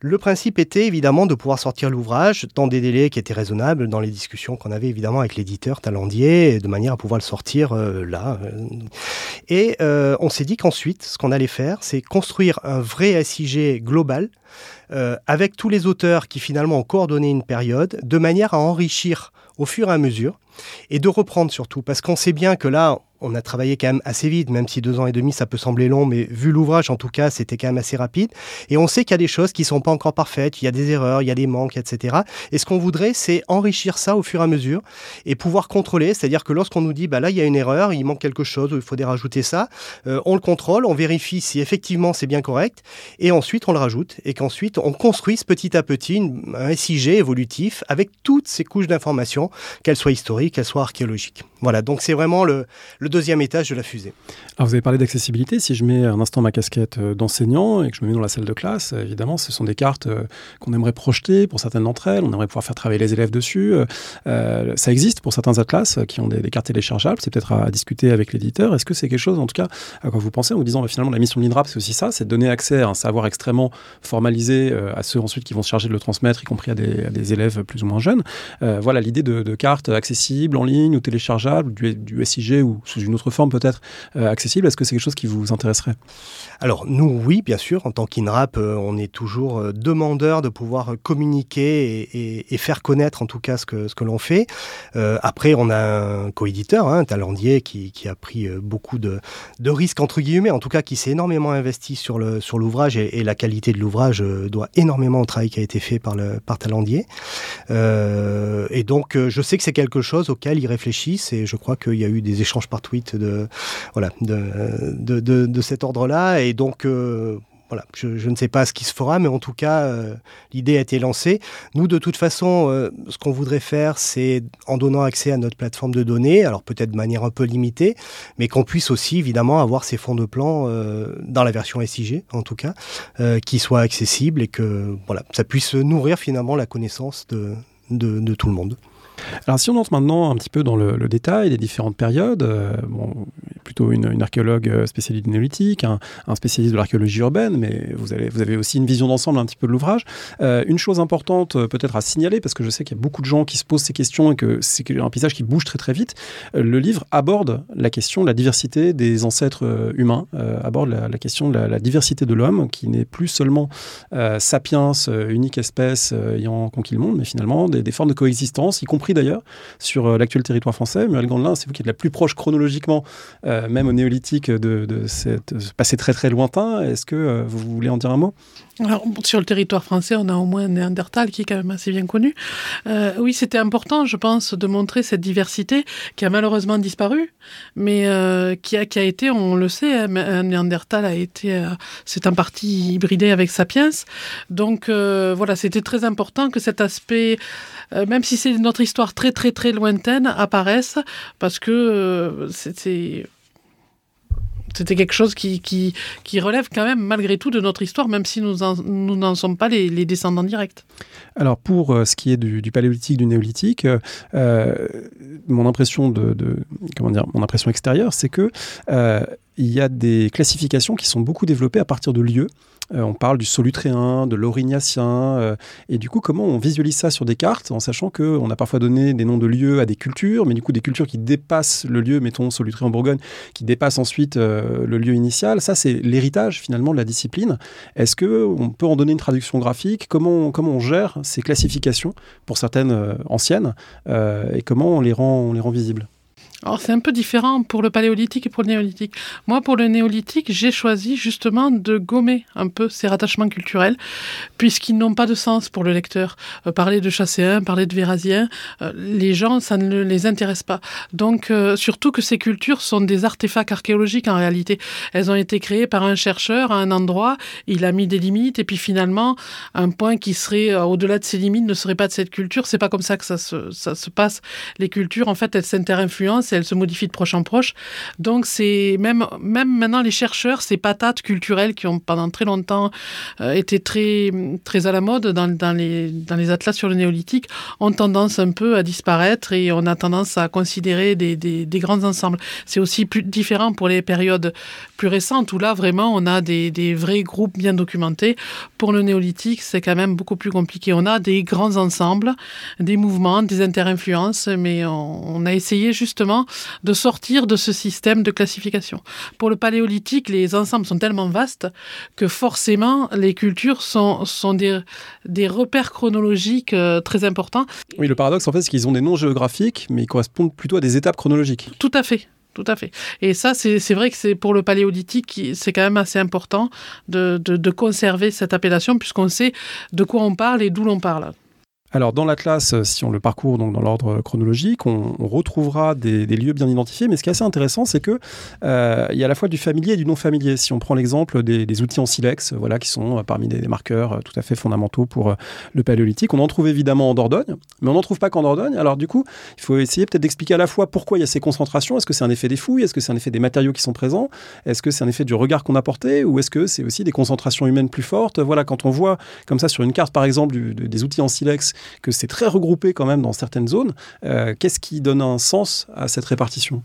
Le principe était évidemment de pouvoir sortir l'ouvrage dans des délais qui étaient raisonnables, dans les discussions qu'on avait évidemment avec l'éditeur Talandier, de manière à pouvoir le sortir euh, là. Et euh, on s'est dit qu'ensuite, ce qu'on allait faire, c'est construire un vrai SIG global avec tous les auteurs qui finalement ont coordonné une période, de manière à enrichir au fur et à mesure et de reprendre surtout, parce qu'on sait bien que là, on a travaillé quand même assez vite, même si deux ans et demi, ça peut sembler long, mais vu l'ouvrage, en tout cas, c'était quand même assez rapide. Et on sait qu'il y a des choses qui sont pas encore parfaites, il y a des erreurs, il y a des manques, etc. Et ce qu'on voudrait, c'est enrichir ça au fur et à mesure et pouvoir contrôler. C'est-à-dire que lorsqu'on nous dit, bah là, il y a une erreur, il manque quelque chose, il faudrait rajouter ça, euh, on le contrôle, on vérifie si effectivement c'est bien correct, et ensuite on le rajoute, et qu'ensuite on construise petit à petit un SIG évolutif avec toutes ces couches d'informations, qu'elles soient historiques, qu'elles soient archéologiques. Voilà, donc c'est vraiment le, deuxième étage de la fusée. Alors vous avez parlé d'accessibilité. Si je mets un instant ma casquette euh, d'enseignant et que je me mets dans la salle de classe, euh, évidemment, ce sont des cartes euh, qu'on aimerait projeter pour certaines d'entre elles. On aimerait pouvoir faire travailler les élèves dessus. ça existe pour certains atlas qui ont des, cartes téléchargeables. C'est peut-être à, discuter avec l'éditeur. Est-ce que c'est quelque chose, en tout cas, à quoi vous pensez en vous disant bah, finalement la mission de l'INRAP, c'est aussi ça, c'est donner accès à un savoir extrêmement formalisé à ceux ensuite qui vont se charger de le transmettre, y compris à des, élèves plus ou moins jeunes. voilà l'idée de, cartes accessibles en ligne ou téléchargeables, du, du SIG ou sous une autre forme peut-être euh, accessible. Est-ce que c'est quelque chose qui vous intéresserait? Alors nous, oui, bien sûr. En tant qu'INRAP, euh, on est toujours euh, demandeur de pouvoir communiquer et, faire connaître en tout cas ce que, ce que l'on fait. après, on a un coéditeur, hein, Talandier, qui, qui, a pris beaucoup de, de, risques, entre guillemets, en tout cas qui s'est énormément investi sur l'ouvrage sur et, et, la qualité de l'ouvrage doit énormément au travail qui a été fait par, le, par Talandier. et donc, je sais que c'est quelque chose auquel ils réfléchissent et, et je crois qu'il y a eu des échanges par tweet de, voilà, de, de, de, cet ordre-là. Et donc, voilà, je, ne sais pas ce qui se fera, mais en tout cas, euh, l'idée a été lancée. Nous, de toute façon, euh, ce qu'on voudrait faire, c'est en donnant accès à notre plateforme de données, alors peut-être de manière un peu limitée, mais qu'on puisse aussi, évidemment, avoir ces fonds de plan euh, dans la version SIG, en tout cas, qui soient accessibles et que voilà, ça puisse nourrir finalement la connaissance de, de tout le monde. Alors si on entre maintenant un petit peu dans le, détail des différentes périodes, euh, bon, plutôt une, archéologue euh, spécialiste du néolithique, un, spécialiste de l'archéologie urbaine, mais vous, avez aussi une vision d'ensemble un petit peu de l'ouvrage. Euh, une chose importante peut-être à signaler, parce que je sais qu'il y a beaucoup de gens qui se posent ces questions et que c'est un paysage qui bouge très très vite, le livre aborde la question de la diversité des ancêtres humains, aborde la, question de la, diversité de l'homme, qui n'est plus seulement sapiens, unique espèce ayant conquis le monde, mais finalement des formes de coexistence, y compris d'ailleurs sur euh, l'actuel territoire français. Muriel Gandelin, c'est vous qui êtes la plus proche chronologiquement, euh, même au néolithique, de, cette, passé très très lointain. Est-ce que euh, vous voulez en dire un mot? Alors, sur le territoire français, on a au moins Néandertal qui est quand même assez bien connu. oui, c'était important, je pense, de montrer cette diversité qui a malheureusement disparu, mais qui, a, qui a été, on le sait, hein, Néandertal a été, c'est en partie hybridé avec Sapiens. Donc voilà, c'était très important que cet aspect euh, même si c'est notre histoire très très très lointaine, apparaissent parce que euh, c'était quelque chose qui, relève quand même malgré tout de notre histoire, même si nous n'en sommes pas les, descendants directs. Alors pour euh, ce qui est du, paléolithique, du néolithique, mon impression de, comment dire, mon impression extérieure, c'est que il y a des classifications qui sont beaucoup développées à partir de lieux. Euh, on parle du solutréen, de l'aurignacien. Euh, et du coup, comment on visualise ça sur des cartes en sachant qu'on a parfois donné des noms de lieux à des cultures, mais du coup, des cultures qui dépassent le lieu, mettons solutréen en Bourgogne, qui dépassent ensuite euh, le lieu initial. Ça, c'est l'héritage finalement de la discipline. Est-ce qu'on peut en donner une traduction graphique? Comment, comment on gère ces classifications pour certaines anciennes et comment on les rend, on les rend visibles? Alors c'est un peu différent pour le paléolithique et pour le néolithique. Moi, pour le néolithique, j'ai choisi justement de gommer un peu ces rattachements culturels, puisqu'ils n'ont pas de sens pour le lecteur. Euh, parler de chasséens, parler de vérasiens, euh, les gens, ça ne les intéresse pas. Donc, euh, surtout que ces cultures sont des artefacts archéologiques en réalité. Elles ont été créées par un chercheur à un endroit, il a mis des limites, et puis finalement, un point qui serait au-delà de ces limites ne serait pas de cette culture. C'est pas comme ça que ça se passe. Les cultures, en fait, elles s'interinfluencent elle se modifie de proche en proche. Donc c'est même, même maintenant les chercheurs, ces patates culturelles qui ont pendant très longtemps euh, été très, très à la mode dans, dans, les, dans les atlas sur le néolithique, ont tendance un peu à disparaître et on a tendance à considérer des, des, grands ensembles. C'est aussi plus différent pour les périodes plus récentes où là vraiment on a des, des vrais groupes bien documentés. Pour le néolithique, c'est quand même beaucoup plus compliqué. On a des grands ensembles, des mouvements, des interinfluences, mais on, on a essayé justement de sortir de ce système de classification. Pour le paléolithique, les ensembles sont tellement vastes que forcément les cultures sont, sont des, des repères chronologiques euh, très importants. Oui, le paradoxe en fait, c'est qu'ils ont des noms géographiques, mais ils correspondent plutôt à des étapes chronologiques. Tout à fait. Tout à fait. Et ça, c'est vrai que c'est pour le paléolithique, c'est quand même assez important de, de, de conserver cette appellation puisqu'on sait de quoi on parle et d'où l'on parle. Alors dans l'atlas, euh, si on le parcourt donc dans l'ordre chronologique, on, retrouvera des, lieux bien identifiés. Mais ce qui est assez intéressant, c'est que euh, il y a à la fois du familier et du non familier. Si on prend l'exemple des, outils en silex, voilà, qui sont euh, parmi des, marqueurs tout à fait fondamentaux pour le paléolithique, on en trouve évidemment en Dordogne, mais on n'en trouve pas qu'en Dordogne. Alors du coup, il faut essayer peut-être d'expliquer à la fois pourquoi il y a ces concentrations. Est-ce que c'est un effet des fouilles? Est-ce que c'est un effet des matériaux qui sont présents? Est-ce que c'est un effet du regard qu'on a porté? Ou est-ce que c'est aussi des concentrations humaines plus fortes? Voilà, quand on voit comme ça sur une carte, par exemple, des outils en silex que c'est très regroupé quand même dans certaines zones. Euh, qu'est-ce qui donne un sens à cette répartition?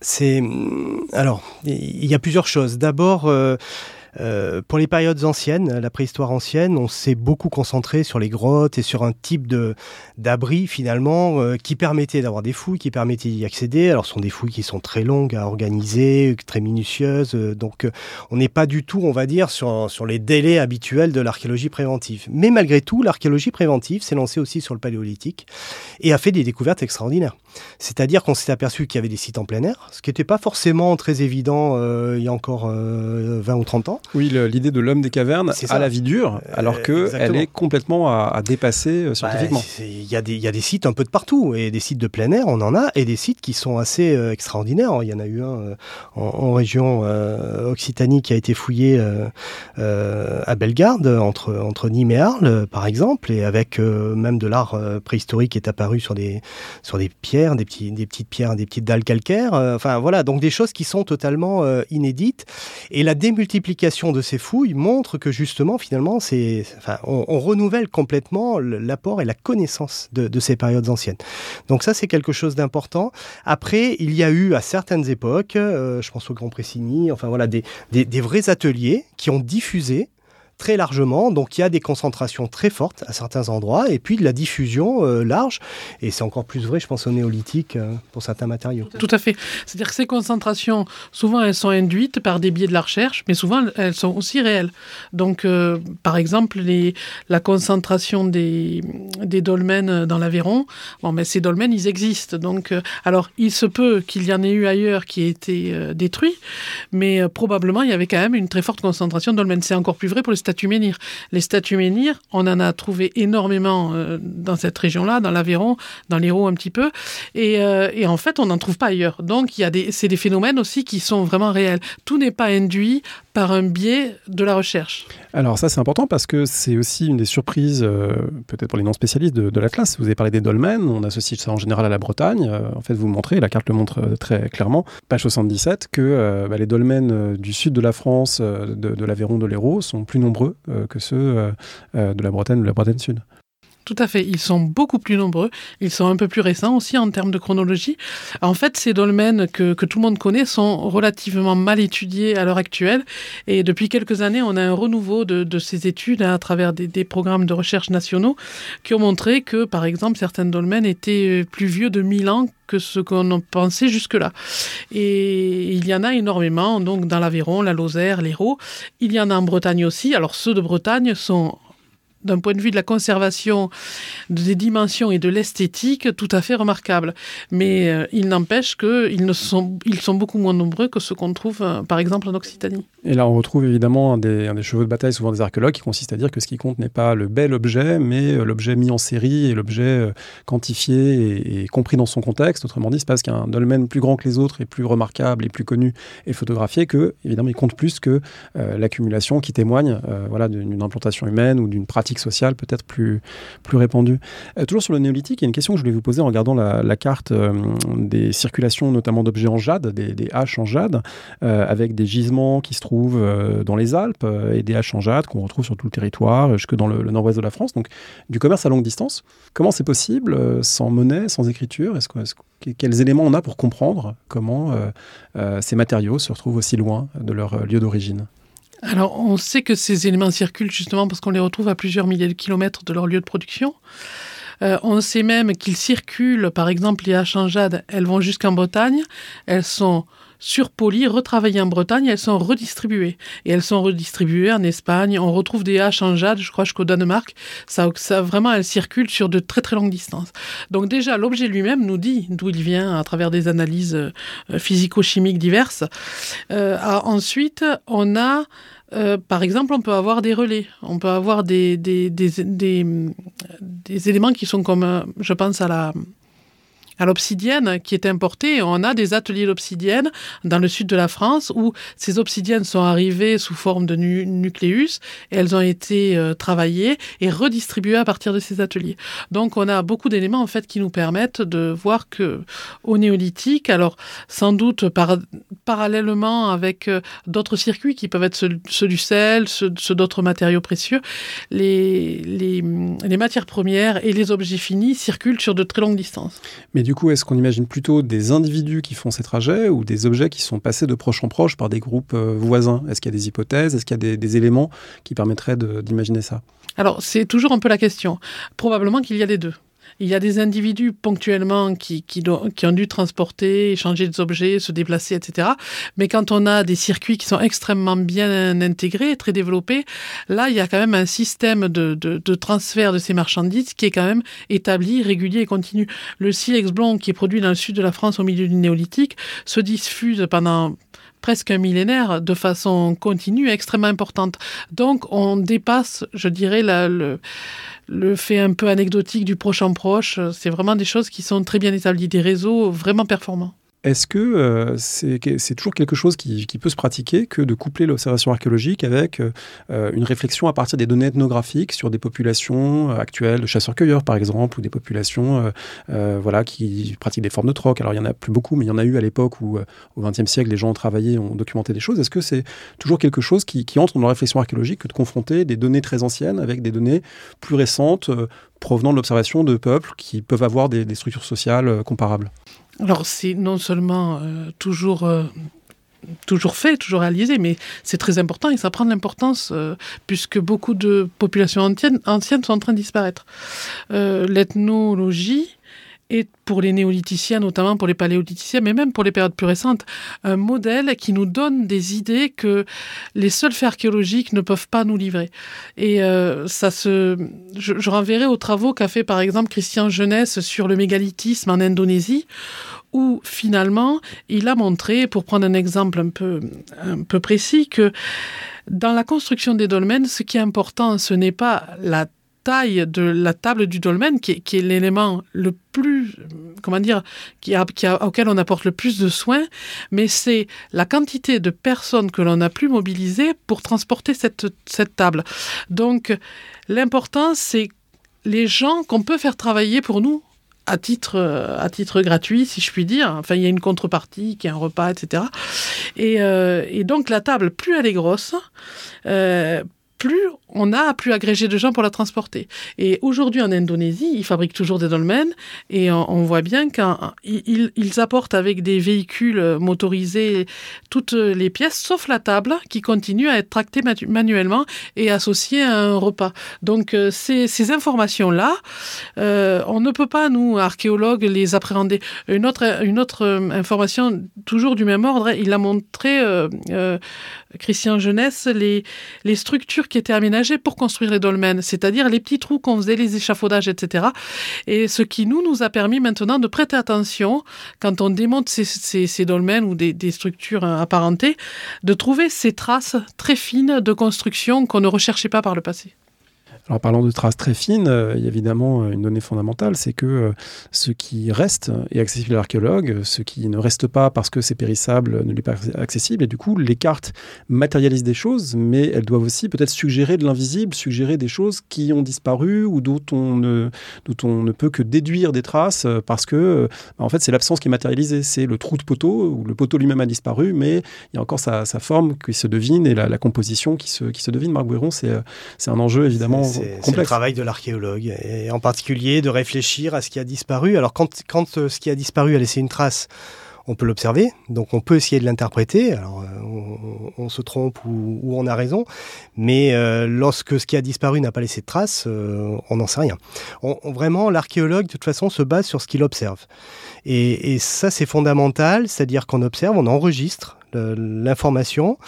C'est alors il y a plusieurs choses. D'abord. Euh, euh, pour les périodes anciennes, la préhistoire ancienne, on s'est beaucoup concentré sur les grottes et sur un type de d'abri finalement euh, qui permettait d'avoir des fouilles, qui permettait d'y accéder. Alors, ce sont des fouilles qui sont très longues à organiser, très minutieuses. Euh, donc, on n'est pas du tout, on va dire, sur, sur les délais habituels de l'archéologie préventive. Mais malgré tout, l'archéologie préventive s'est lancée aussi sur le paléolithique et a fait des découvertes extraordinaires. C'est-à-dire qu'on s'est aperçu qu'il y avait des sites en plein air, ce qui n'était pas forcément très évident il y a encore 20 ou 30 ans. Oui, l'idée de l'homme des cavernes à la vie dure, alors euh, qu'elle est complètement à, dépasser bah, scientifiquement. Il y, a des, y a des sites un peu de partout, et des sites de plein air, on en a, et des sites qui sont assez extraordinaires. Il y en a eu un en, région Occitanie qui a été fouillé à Bellegarde, entre, entre Nîmes et Arles, par exemple, et avec même de l'art préhistorique qui est apparu sur des, sur des pierres, des, petits, des petites pierres, des petites dalles calcaires. enfin voilà, donc des choses qui sont totalement inédites. Et la démultiplication de ces fouilles montre que justement, finalement, c'est, enfin, on, renouvelle complètement l'apport et la connaissance de, ces périodes anciennes. Donc ça, c'est quelque chose d'important. Après, il y a eu à certaines époques, euh, je pense au Grand Pressigny, enfin voilà, des, des vrais ateliers qui ont diffusé très largement. Donc il y a des concentrations très fortes à certains endroits et puis de la diffusion euh, large. Et c'est encore plus vrai, je pense, au néolithique euh, pour certains matériaux. Tout à fait. C'est-à-dire que ces concentrations, souvent elles sont induites par des biais de la recherche, mais souvent elles sont aussi réelles. Donc euh, par exemple, les, la concentration des, des dolmens dans l'Aveyron, bon, mais ces dolmens, ils existent. Donc alors il se peut qu'il y en ait eu ailleurs qui aient été détruits, mais probablement il y avait quand même une très forte concentration de dolmens. C'est encore plus vrai pour les statues. Les statues menhirs, on en a trouvé énormément euh, dans cette région-là, dans l'Aveyron, dans l'Hérault un petit peu, euh, et, en fait, on n'en trouve pas ailleurs. Donc, il y a des, c'est des phénomènes aussi qui sont vraiment réels. Tout n'est pas induit par un biais de la recherche. Alors ça c'est important parce que c'est aussi une des surprises, euh, peut-être pour les non-spécialistes de, la classe. Vous avez parlé des dolmens, on associe ça en général à la Bretagne. en fait vous montrez, la carte le montre très clairement, page 77, que bah, les dolmens du sud de la France, de, de l'Aveyron, de l'Hérault, sont plus nombreux euh, que ceux euh, euh, de la Bretagne, de la Bretagne Sud. Tout à fait. Ils sont beaucoup plus nombreux. Ils sont un peu plus récents aussi en termes de chronologie. En fait, ces dolmens que, tout le monde connaît sont relativement mal étudiés à l'heure actuelle. Et depuis quelques années, on a un renouveau de, ces études à travers des, programmes de recherche nationaux qui ont montré que, par exemple, certains dolmens étaient plus vieux de 1000 ans que ce qu'on pensait jusque-là. Et il y en a énormément, donc dans l'Aveyron, la Lozère, l'Hérault. Il y en a en Bretagne aussi. Alors ceux de Bretagne sont d'un point de vue de la conservation des dimensions et de l'esthétique, tout à fait remarquable. Mais euh, il n'empêche qu'ils sont, ils sont beaucoup moins nombreux que ceux qu'on trouve, euh, par exemple, en Occitanie. Et là, on retrouve évidemment un des, un des, chevaux de bataille, souvent des archéologues, qui consiste à dire que ce qui compte n'est pas le bel objet, mais euh, l'objet mis en série et l'objet quantifié et, compris dans son contexte. Autrement dit, c'est parce qu'un dolmen plus grand que les autres et plus remarquable et plus connu et photographié que, évidemment, il compte plus que l'accumulation qui témoigne voilà, d'une implantation humaine ou d'une pratique sociale peut-être plus, plus répandue. Euh, toujours sur le néolithique, il y a une question que je voulais vous poser en regardant la, carte euh, des circulations, notamment d'objets en jade, des, haches en jade, euh, avec des gisements qui se trouvent dans les Alpes et des haches en jade qu'on retrouve sur tout le territoire, jusque dans le, nord-ouest de la France. Donc du commerce à longue distance. Comment c'est possible sans monnaie, sans écriture? Quels éléments on a pour comprendre comment ces matériaux se retrouvent aussi loin de leur lieu d'origine? Alors, on sait que ces éléments circulent justement parce qu'on les retrouve à plusieurs milliers de kilomètres de leur lieu de production. Euh, on sait même qu'ils circulent, par exemple, les jade, elles vont jusqu'en Bretagne, elles sont surpolies, retravaillées en Bretagne, elles sont redistribuées. Et elles sont redistribuées en Espagne. On retrouve des haches en jade, je crois, jusqu'au Danemark. Ça, vraiment, elles circulent sur de très très longues distances. Donc déjà, l'objet lui-même nous dit d'où il vient à travers des analyses euh, physico-chimiques diverses. Euh, ensuite, on a euh, par exemple, on peut avoir des relais, on peut avoir des, des éléments qui sont comme, je pense à la, à l'obsidienne qui est importée. On a des ateliers d'obsidienne dans le sud de la France où ces obsidiennes sont arrivées sous forme de nucléus et elles ont été euh, travaillées et redistribuées à partir de ces ateliers. Donc on a beaucoup d'éléments en fait qui nous permettent de voir que au néolithique, alors sans doute par, parallèlement avec euh, d'autres circuits qui peuvent être ceux, du sel, ceux, d'autres matériaux précieux, les, les, les, matières premières et les objets finis circulent sur de très longues distances. Mais du coup, est-ce qu'on imagine plutôt des individus qui font ces trajets ou des objets qui sont passés de proche en proche par des groupes euh, voisins? Est-ce qu'il y a des hypothèses? Est-ce qu'il y a des, éléments qui permettraient d'imaginer ça? Alors, c'est toujours un peu la question. Probablement qu'il y a les deux. Il y a des individus ponctuellement qui, qui, qui, ont dû transporter, échanger des objets, se déplacer, etc. Mais quand on a des circuits qui sont extrêmement bien intégrés, très développés, là, il y a quand même un système de, de, de transfert de ces marchandises qui est quand même établi, régulier et continu. Le silex blond qui est produit dans le sud de la France au milieu du néolithique se diffuse pendant presque un millénaire de façon continue extrêmement importante. Donc on dépasse, je dirais, le, le fait un peu anecdotique du proche en proche. C'est vraiment des choses qui sont très bien établies, des réseaux vraiment performants. Est-ce que euh, c'est toujours quelque chose qui, peut se pratiquer que de coupler l'observation archéologique avec euh, une réflexion à partir des données ethnographiques sur des populations euh, actuelles de chasseurs-cueilleurs, par exemple, ou des populations voilà, qui pratiquent des formes de troc? Alors, il n'y en a plus beaucoup, mais il y en a eu à l'époque où, au XXe siècle, les gens ont travaillé, ont documenté des choses. Est-ce que c'est toujours quelque chose qui, entre dans la réflexion archéologique que de confronter des données très anciennes avec des données plus récentes provenant de l'observation de peuples qui peuvent avoir des structures sociales comparables? Alors c'est non seulement euh, toujours euh, toujours fait, toujours réalisé, mais c'est très important et ça prend de l'importance euh, puisque beaucoup de populations anciennes, anciennes, sont en train de disparaître. L'ethnologie et pour les néolithiciens, notamment pour les paléolithiciens, mais même pour les périodes plus récentes, un modèle qui nous donne des idées que les seuls faits archéologiques ne peuvent pas nous livrer. Et euh, ça se, je, je renverrai aux travaux qu'a fait par exemple Christian Jeunesse sur le mégalithisme en Indonésie, où finalement il a montré, pour prendre un exemple un peu, un peu précis, que dans la construction des dolmens, ce qui est important, ce n'est pas la taille de la table du dolmen, qui est, l'élément le plus, comment dire, qui auquel on apporte le plus de soins, mais c'est la quantité de personnes que l'on a pu mobiliser pour transporter cette, cette table. Donc, l'important, c'est les gens qu'on peut faire travailler pour nous à titre, à titre gratuit, si je puis dire. Enfin, il y a une contrepartie qui est un repas, etc. Et, euh, et donc, la table, plus elle est grosse, euh, plus on a plus agrégé de gens pour la transporter. Et aujourd'hui en Indonésie, ils fabriquent toujours des dolmens et on, voit bien qu'ils ils apportent avec des véhicules motorisés toutes les pièces sauf la table qui continue à être tractée manuellement et associée à un repas. Donc euh, ces, informations-là, euh, on ne peut pas, nous, archéologues, les appréhender. Une autre, une autre euh, information, toujours du même ordre, il a montré, Christian Jeunesse, les, structures qui étaient aménagées pour construire les dolmens, c'est-à-dire les petits trous qu'on faisait, les échafaudages, etc. Et ce qui nous, a permis maintenant de prêter attention, quand on démonte ces, dolmens ou des, des structures apparentées, de trouver ces traces très fines de construction qu'on ne recherchait pas par le passé. Alors, parlant de traces très fines, euh, il y a évidemment euh, une donnée fondamentale, c'est que euh, ce qui reste est accessible à l'archéologue, ce qui ne reste pas parce que c'est périssable ne lui est pas accessible. Et du coup, les cartes matérialisent des choses, mais elles doivent aussi peut-être suggérer de l'invisible, suggérer des choses qui ont disparu ou dont on ne, peut que déduire des traces parce que, en fait, c'est l'absence qui est matérialisée. C'est le trou de poteau où le poteau lui-même a disparu, mais il y a encore sa, forme qui se devine et la, composition qui se, devine. Marc Bouéron, c'est un enjeu évidemment c'est le travail de l'archéologue, et en particulier de réfléchir à ce qui a disparu. Alors quand, quand euh, ce qui a disparu a laissé une trace, on peut l'observer, donc on peut essayer de l'interpréter. Alors euh, on, se trompe ou, on a raison, mais euh, lorsque ce qui a disparu n'a pas laissé de trace, on n'en sait rien. On, vraiment, l'archéologue de toute façon se base sur ce qu'il observe, et, et ça c'est fondamental, c'est-à-dire qu'on observe, on enregistre l'information,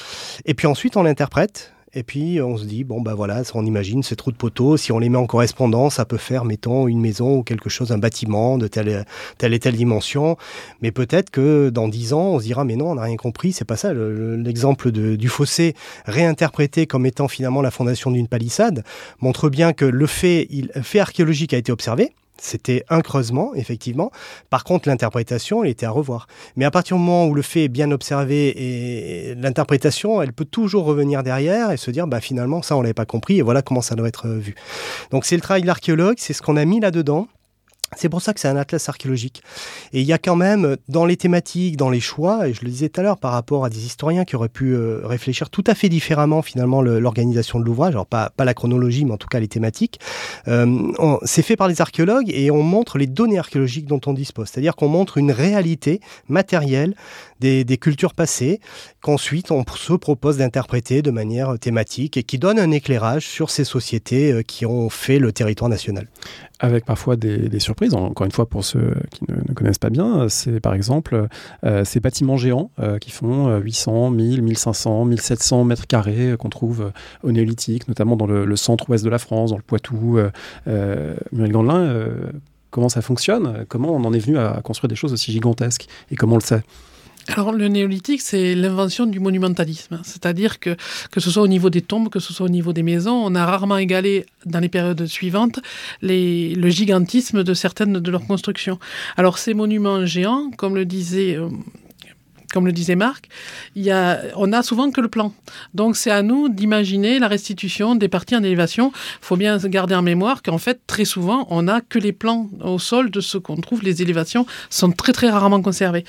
et puis ensuite on l'interprète et puis on se dit, bon ben voilà, on imagine ces trous de poteaux, si on les met en correspondance, ça peut faire, mettons, une maison ou quelque chose, un bâtiment de telle, telle et telle dimension. Mais peut-être que dans dix ans, on se dira, mais non, on n'a rien compris, c'est pas ça. L'exemple du fossé réinterprété comme étant finalement la fondation d'une palissade montre bien que le fait, fait archéologique a été observé, c'était un creusement, effectivement. Par contre, l'interprétation, elle était à revoir. Mais à partir du moment où le fait est bien observé et l'interprétation, elle peut toujours revenir derrière et se dire, bah, finalement, ça, on l'avait pas compris et voilà comment ça doit être vu. Donc, c'est le travail de l'archéologue, c'est ce qu'on a mis là-dedans. C'est pour ça que c'est un atlas archéologique. Et il y a quand même, dans les thématiques, dans les choix, et je le disais tout à l'heure, par rapport à des historiens qui auraient pu euh, réfléchir tout à fait différemment, finalement, l'organisation de l'ouvrage, alors pas, pas la chronologie, mais en tout cas les thématiques, euh, c'est fait par les archéologues et on montre les données archéologiques dont on dispose. C'est-à-dire qu'on montre une réalité matérielle des, cultures passées, qu'ensuite on se propose d'interpréter de manière thématique et qui donne un éclairage sur ces sociétés euh, qui ont fait le territoire national. avec parfois des, surprises. Encore une fois, pour ceux qui ne, connaissent pas bien, c'est par exemple euh, ces bâtiments géants euh, qui font 800, 1000, 1500, 1700 mètres carrés euh, qu'on trouve au néolithique, notamment dans le, centre-ouest de la France, dans le Poitou. Muriel Gandelin, comment ça fonctionne? Comment on en est venu à construire des choses aussi gigantesques? Et comment on le sait? Alors le néolithique, c'est l'invention du monumentalisme, c'est-à-dire que que ce soit au niveau des tombes, que ce soit au niveau des maisons, on a rarement égalé dans les périodes suivantes le gigantisme de certaines de leurs constructions. Alors ces monuments géants, comme le disait euh, comme le disait Marc, il y a, on n'a souvent que le plan. Donc c'est à nous d'imaginer la restitution des parties en élévation. Il faut bien garder en mémoire qu'en fait, très souvent, on n'a que les plans au sol de ce qu'on trouve. Les élévations sont très très rarement conservées.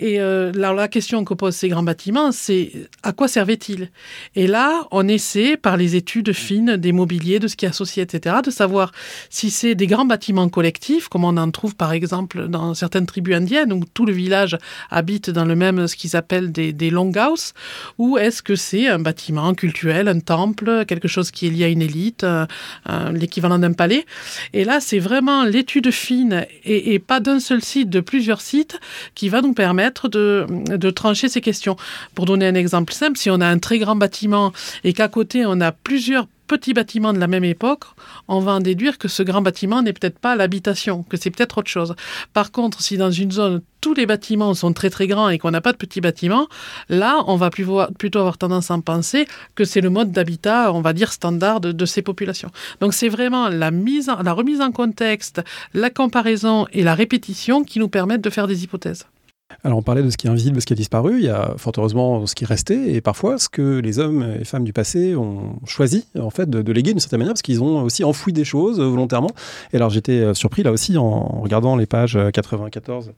Et euh, la question que posent ces grands bâtiments, c'est à quoi servaient-ils Et là, on essaie, par les études fines des mobiliers, de ce qui est associé, etc., de savoir si c'est des grands bâtiments collectifs, comme on en trouve par exemple dans certaines tribus indiennes, où tout le village habite dans le même ce qu'ils appellent des, longhouses, ou est-ce que c'est un bâtiment culturel, un temple, quelque chose qui est lié à une élite, euh, euh, l'équivalent d'un palais? Et là, c'est vraiment l'étude fine et, pas d'un seul site, de plusieurs sites, qui va nous permettre de trancher ces questions. Pour donner un exemple simple, si on a un très grand bâtiment et qu'à côté on a plusieurs petit bâtiment de la même époque, on va en déduire que ce grand bâtiment n'est peut-être pas l'habitation, que c'est peut-être autre chose. Par contre, si dans une zone tous les bâtiments sont très très grands et qu'on n'a pas de petits bâtiments, là, on va plutôt avoir tendance à penser que c'est le mode d'habitat, on va dire, standard de, ces populations. Donc c'est vraiment la, mise la remise en contexte, la comparaison et la répétition qui nous permettent de faire des hypothèses. Alors on parlait de ce qui est invisible, de ce qui a disparu, il y a fort heureusement ce qui restait, et parfois ce que les hommes et femmes du passé ont choisi en fait de, léguer d'une certaine manière, parce qu'ils ont aussi enfoui des choses volontairement. Et alors j'étais euh, surpris là aussi en regardant les pages 94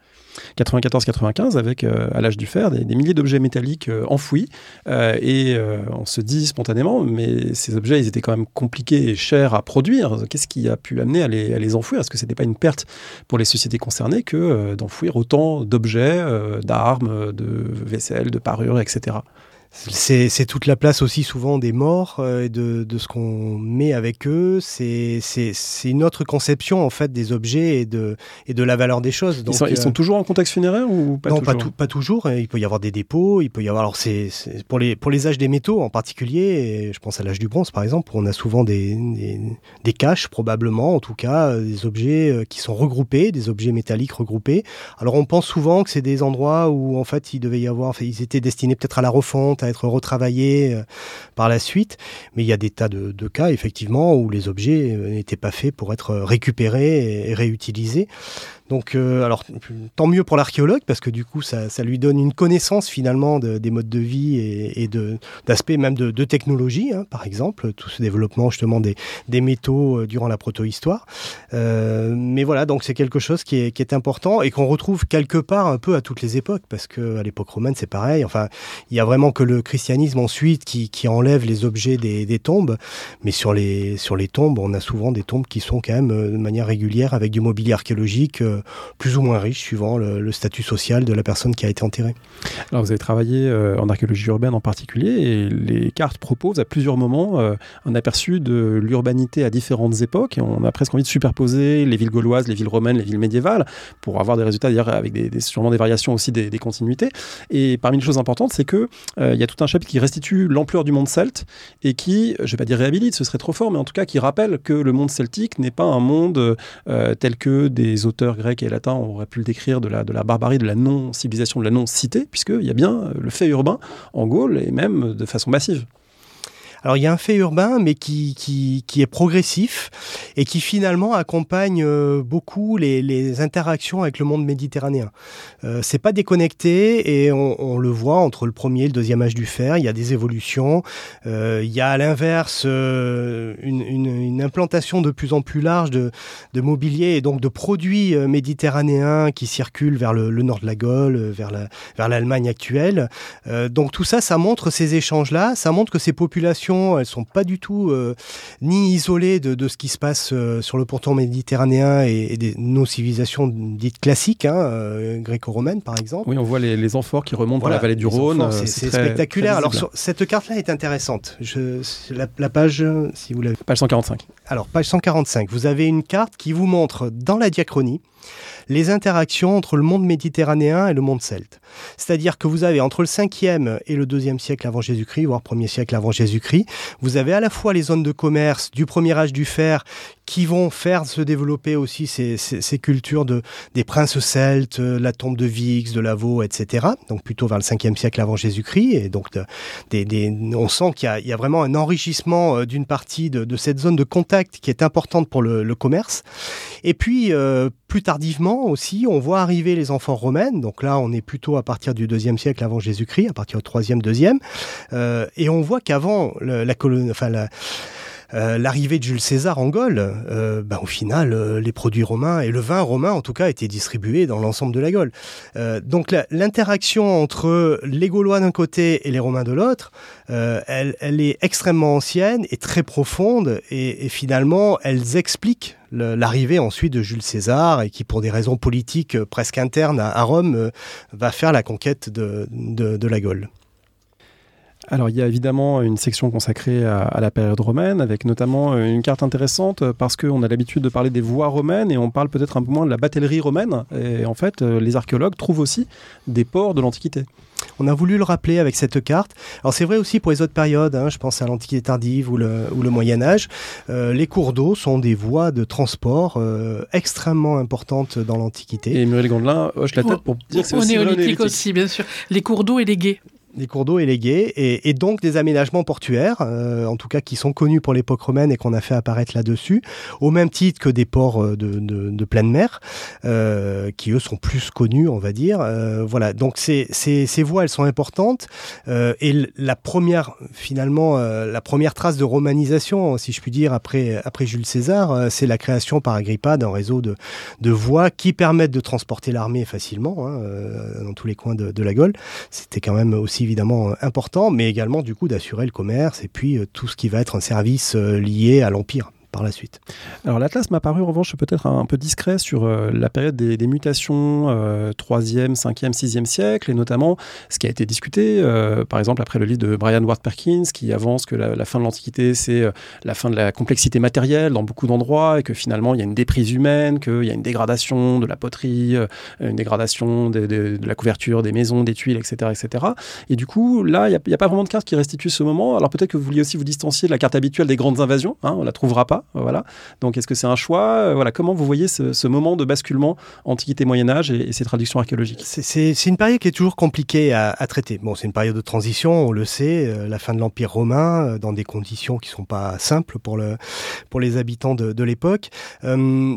94-95 avec euh, à l'âge du fer des, milliers d'objets métalliques euh, enfouis et on se dit spontanément mais ces objets ils étaient quand même compliqués et chers à produire. Qu'est-ce qui a pu amener à les, à les enfouir? Est-ce que c'était pas une perte pour les sociétés concernées que d'enfouir autant d'objets d'armes, de vaisselle, de parures, etc. C'est toute la place aussi souvent des morts euh, et de, de, ce qu'on met avec eux. C'est une autre conception en fait des objets et de, et de la valeur des choses. Donc, ils, sont, euh, toujours en contexte funéraire ou pas non, toujours pas, pas, toujours. Il peut y avoir des dépôts. Il peut y avoir alors c'est pour les pour les âges des métaux en particulier. je pense à l'âge du bronze par exemple. Où on a souvent des, des, des caches probablement en tout cas euh, des objets qui sont regroupés, des objets métalliques regroupés. Alors on pense souvent que c'est des endroits où en fait il devait y avoir, ils étaient destinés peut-être à la refonte être retravaillés euh, par la suite. Mais il y a des tas de, cas, effectivement, où les objets euh, n'étaient pas faits pour être récupérés et réutilisés. Donc, euh, alors, tant mieux pour l'archéologue, parce que du coup, ça, lui donne une connaissance finalement de, des modes de vie et, et d'aspects même de, de technologie, hein, par exemple, tout ce développement justement des, métaux euh, durant la protohistoire. Euh, mais voilà, donc c'est quelque chose qui est, important et qu'on retrouve quelque part un peu à toutes les époques, parce que à l'époque romaine, c'est pareil. Enfin, il y a vraiment que le christianisme ensuite qui, enlève les objets des, des, tombes, mais sur les, sur les tombes, on a souvent des tombes qui sont quand même euh, de manière régulière avec du mobilier archéologique plus ou moins riche suivant le, statut social de la personne qui a été enterrée. Alors vous avez travaillé euh, en archéologie urbaine en particulier et les cartes proposent à plusieurs moments euh, un aperçu de l'urbanité à différentes époques on a presque envie de superposer les villes gauloises, les villes romaines, les villes médiévales pour avoir des résultats d'ailleurs avec des, sûrement des variations aussi des, continuités. Et parmi les choses importantes, c'est que euh, il y a tout un chapitre qui restitue l'ampleur du monde celte et qui, je vais pas dire réhabilite, ce serait trop fort, mais en tout cas qui rappelle que le monde celtique n'est pas un monde tel que des auteurs grec et latin, on aurait pu le décrire de la, de la barbarie, de la non-civilisation, de la non-cité, puisqu'il y a bien le fait urbain en Gaule, et même de façon massive. Alors il y a un fait urbain, mais qui, qui, qui est progressif et qui finalement accompagne euh, beaucoup les, les, interactions avec le monde méditerranéen. Euh, c'est pas déconnecté et on, le voit entre le premier et le deuxième âge du fer. Il y a des évolutions. Euh, il y a à l'inverse euh, une, une, implantation de plus en plus large de, de mobilier et donc de produits méditerranéens qui circulent vers le, le nord de la Gaule, vers la, vers l'Allemagne actuelle. donc tout ça, ça montre ces échanges-là. Ça montre que ces populations elles sont pas du tout euh, ni isolées de, ce qui se passe euh, sur le pourtour méditerranéen et, des, nos civilisations dites classiques, hein, euh, gréco-romaines par exemple. Oui, on voit les, amphores qui remontent dans la vallée du Rhône. C'est spectaculaire. Alors cette carte-là est intéressante. Je, la, page, si vous l'avez. Page 145. Alors, page 145, vous avez une carte qui vous montre dans la diachronie les interactions entre le monde méditerranéen et le monde celte. C'est-à-dire que vous avez entre le 5e et le 2e siècle avant Jésus-Christ, voire 1er siècle avant Jésus-Christ, vous avez à la fois les zones de commerce du premier âge du fer qui vont faire se développer aussi ces, ces, cultures de, des princes celtes, euh, la tombe de Vix, de Lavaux, etc. Donc plutôt vers le 5e siècle avant Jésus-Christ. Et donc des, des, on sent qu'il y, y, a vraiment un enrichissement euh, d'une partie de, de, cette zone de contact qui est importante pour le, le commerce. Et puis euh, plus tardivement aussi, on voit arriver les enfants romaines. Donc là, on est plutôt à partir du 2e siècle avant Jésus-Christ, à partir du 3e, 2e. Euh, et on voit qu'avant la, la, enfin, la euh, l'arrivée de Jules César en Gaule, euh, ben, au final, euh, les produits romains et le vin romain, en tout cas, étaient distribués dans l'ensemble de la Gaule. donc l'interaction entre les Gaulois d'un côté et les Romains de l'autre, elle, est extrêmement ancienne et très profonde, et, finalement, elles expliquent l'arrivée ensuite de Jules César et qui, pour des raisons politiques presque internes à, Rome, va faire la conquête de, de la Gaule. Alors il y a évidemment une section consacrée à, à, la période romaine, avec notamment euh, une carte intéressante euh, parce qu'on a l'habitude de parler des voies romaines et on parle peut-être un peu moins de la batellerie romaine. Et en fait, euh, les archéologues trouvent aussi des ports de l'Antiquité. On a voulu le rappeler avec cette carte. Alors c'est vrai aussi pour les autres périodes, hein, je pense à l'Antiquité tardive ou le, ou le Moyen Âge. Euh, les cours d'eau sont des voies de transport euh, extrêmement importantes dans l'Antiquité. Et Muriel Gandelin hoche la tête pour dire que c'est aussi néolithique aussi, bien sûr. Les cours d'eau et les guets des cours d'eau et, et, donc des aménagements portuaires, euh, en tout cas qui sont connus pour l'époque romaine et qu'on a fait apparaître là-dessus, au même titre que des ports euh, de, de, pleine mer, euh, qui eux sont plus connus, on va dire. Voilà, donc ces, ces, voies, elles sont importantes. Et la première, finalement, la première trace de romanisation, si je puis dire, après, après Jules César, c'est la création par Agrippa d'un réseau de, de voies qui permettent de transporter l'armée facilement hein, dans tous les coins de, de la Gaule. C'était quand même aussi évidemment euh, important, mais également du coup d'assurer le commerce et puis euh, tout ce qui va être un service euh, lié à l'Empire la suite. Alors l'Atlas m'a paru en revanche peut-être un, peu discret sur euh, la période des, mutations euh, 3e, 5e, 6e siècle et notamment ce qui a été discuté euh, par exemple après le livre de Brian Ward Perkins qui avance que la, fin de l'Antiquité c'est euh, la fin de la complexité matérielle dans beaucoup d'endroits et que finalement il y a une déprise humaine, qu'il y a une dégradation de la poterie, une dégradation de, la couverture des maisons, des tuiles, etc. etc. Et du coup là il n'y a, a, pas vraiment de carte qui restitue ce moment. Alors peut-être que vous vouliez aussi vous distancier de la carte habituelle des grandes invasions, hein, on la trouvera pas. Voilà. Donc, est-ce que c'est un choix? Euh, Voilà, comment vous voyez ce, ce moment de basculement Antiquité Moyen Âge et, ces traductions archéologiques? C'est une période qui est toujours compliquée à, traiter. Bon, c'est une période de transition, on le sait, euh, la fin de l'Empire romain, euh, dans des conditions qui sont pas simples pour le pour les habitants de, l'époque.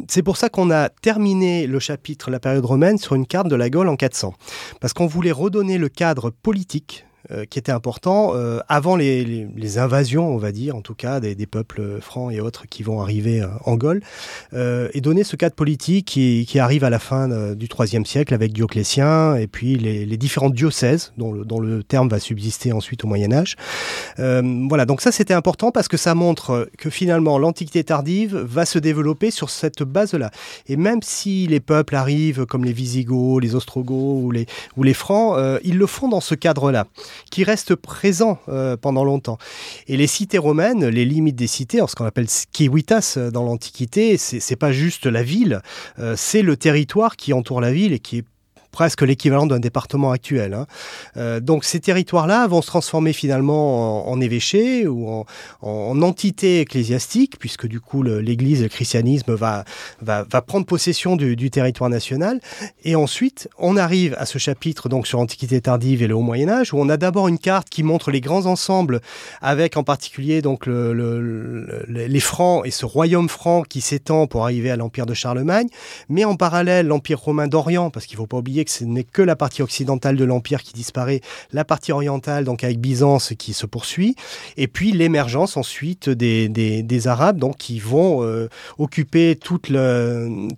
C'est pour ça qu'on a terminé le chapitre la période romaine sur une carte de la Gaule en 400, parce qu'on voulait redonner le cadre politique euh, qui était important euh, avant les, invasions, on va dire, en tout cas, des, peuples francs et autres qui vont arriver euh, en Gaule, et donner ce cadre politique qui, arrive à la fin du IIIe siècle avec Dioclétien et puis les, les différents diocèses dont le, terme va subsister ensuite au Moyen Âge. Voilà, donc ça c'était important parce que ça montre que finalement l'Antiquité tardive va se développer sur cette base-là. Et même si les peuples arrivent comme les Visigoths, les Ostrogoths ou les Francs, ils le font dans ce cadre-là qui reste présent euh, pendant longtemps. Et les cités romaines, les limites des cités, ce qu'on appelle civitas dans l'Antiquité, c'est pas juste la ville, euh, c'est le territoire qui entoure la ville et qui est presque l'équivalent d'un département actuel. Hein. Euh, donc ces territoires-là vont se transformer finalement en, en évêché ou en, en, entité ecclésiastique, puisque du coup l'Église, le, le, christianisme va, va, prendre possession du, territoire national. Et ensuite, on arrive à ce chapitre donc sur l'Antiquité tardive et le Haut Moyen Âge, où on a d'abord une carte qui montre les grands ensembles, avec en particulier donc le, le, les Francs et ce royaume franc qui s'étend pour arriver à l'Empire de Charlemagne, mais en parallèle l'Empire romain d'Orient, parce qu'il ne faut pas oublier que ce n'est que la partie occidentale de l'Empire qui disparaît, la partie orientale, donc avec Byzance, qui se poursuit, et puis l'émergence ensuite des, des, Arabes, donc qui vont euh, occuper toute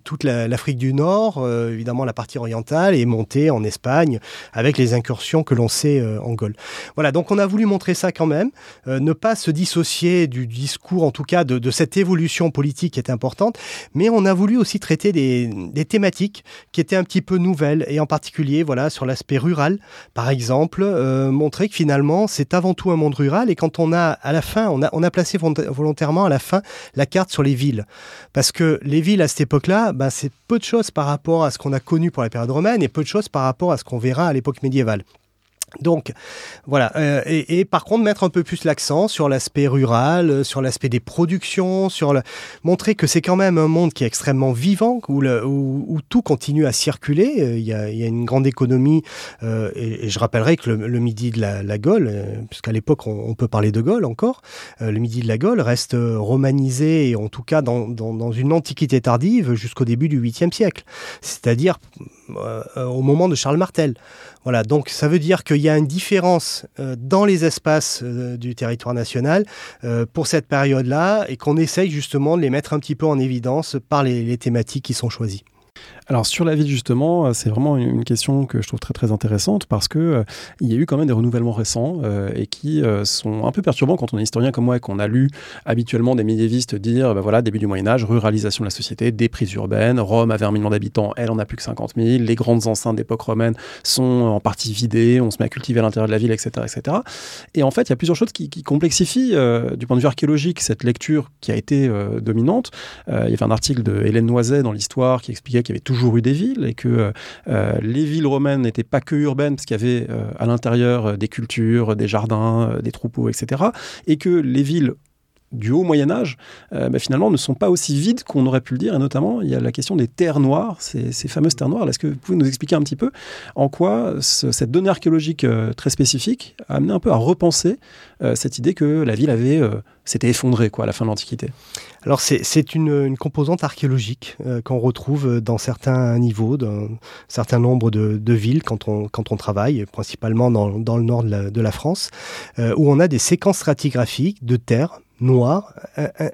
toute l'Afrique du Nord, euh, évidemment la partie orientale, et monter en Espagne avec les incursions que l'on sait euh, en Gaule. Voilà, donc on a voulu montrer ça quand même, ne pas se dissocier du discours, en tout cas de, de cette évolution politique qui est importante, mais on a voulu aussi traiter des, des thématiques qui étaient un petit peu nouvelles et en particulier voilà sur l'aspect rural, par exemple, montrer que finalement c'est avant tout un monde rural et quand on a à la fin, on a, on a placé volontairement à la fin la carte sur les villes. Parce que les villes à cette époque-là, ben, c'est peu de choses par rapport à ce qu'on a connu pour la période romaine et peu de choses par rapport à ce qu'on verra à l'époque médiévale. Donc voilà, euh, et, par contre mettre un peu plus l'accent sur l'aspect rural, euh, sur l'aspect des productions, sur le... montrer que c'est quand même un monde qui est extrêmement vivant, où, le, où, tout continue à circuler. Euh, il y a, y a une grande économie, et, je rappellerai que le, midi de la, la Gaule, puisqu'à l'époque on, peut parler de Gaule encore, le midi de la Gaule reste romanisé, et en tout cas dans, dans, dans une antiquité tardive jusqu'au début du 8e siècle, c'est-à-dire au moment de Charles Martel. Voilà, donc ça veut dire qu'il y a une différence euh, dans les espaces euh, du territoire national euh, pour cette période-là et qu'on essaye justement de les mettre un petit peu en évidence par les thématiques qui sont choisies. Alors sur la ville justement, euh, c'est vraiment une question que je trouve très très intéressante parce que euh, il y a eu quand même des renouvellements récents euh, et qui sont un peu perturbants quand on est historien comme moi et qu'on a lu habituellement des médiévistes dire bah voilà début du Moyen Âge, ruralisation de la société, déprise urbaine, Rome avait un million d'habitants, elle en a plus que 50 000, les grandes enceintes d'époque romaine sont en partie vidées, on se met à cultiver à l'intérieur de la ville, etc., etc. Et en fait, il y a plusieurs choses qui, complexifient du point de vue archéologique cette lecture qui a été dominante. il y avait un article de Hélène Noiset dans l'histoire qui expliquait qu'il y avait toujours eu des villes et que euh, les villes romaines n'étaient pas que urbaines parce qu'il y avait euh, à l'intérieur euh, des cultures, des jardins, des troupeaux, etc. Et que les villes du haut Moyen Âge, bah, finalement, ne sont pas aussi vides qu'on aurait pu le dire. Et notamment, il y a la question des terres noires, ces, fameuses terres noires. Est-ce que vous pouvez nous expliquer un petit peu en quoi cette donnée archéologique très spécifique a amené un peu à repenser cette idée que la ville avait s'était effondrée quoi, à la fin de l'Antiquité? Alors c'est une, composante archéologique euh, qu'on retrouve dans certains niveaux, d'un certain nombre de, villes quand on, quand on travaille, principalement dans, le nord de la, France, euh, où on a des séquences stratigraphiques de terre noires,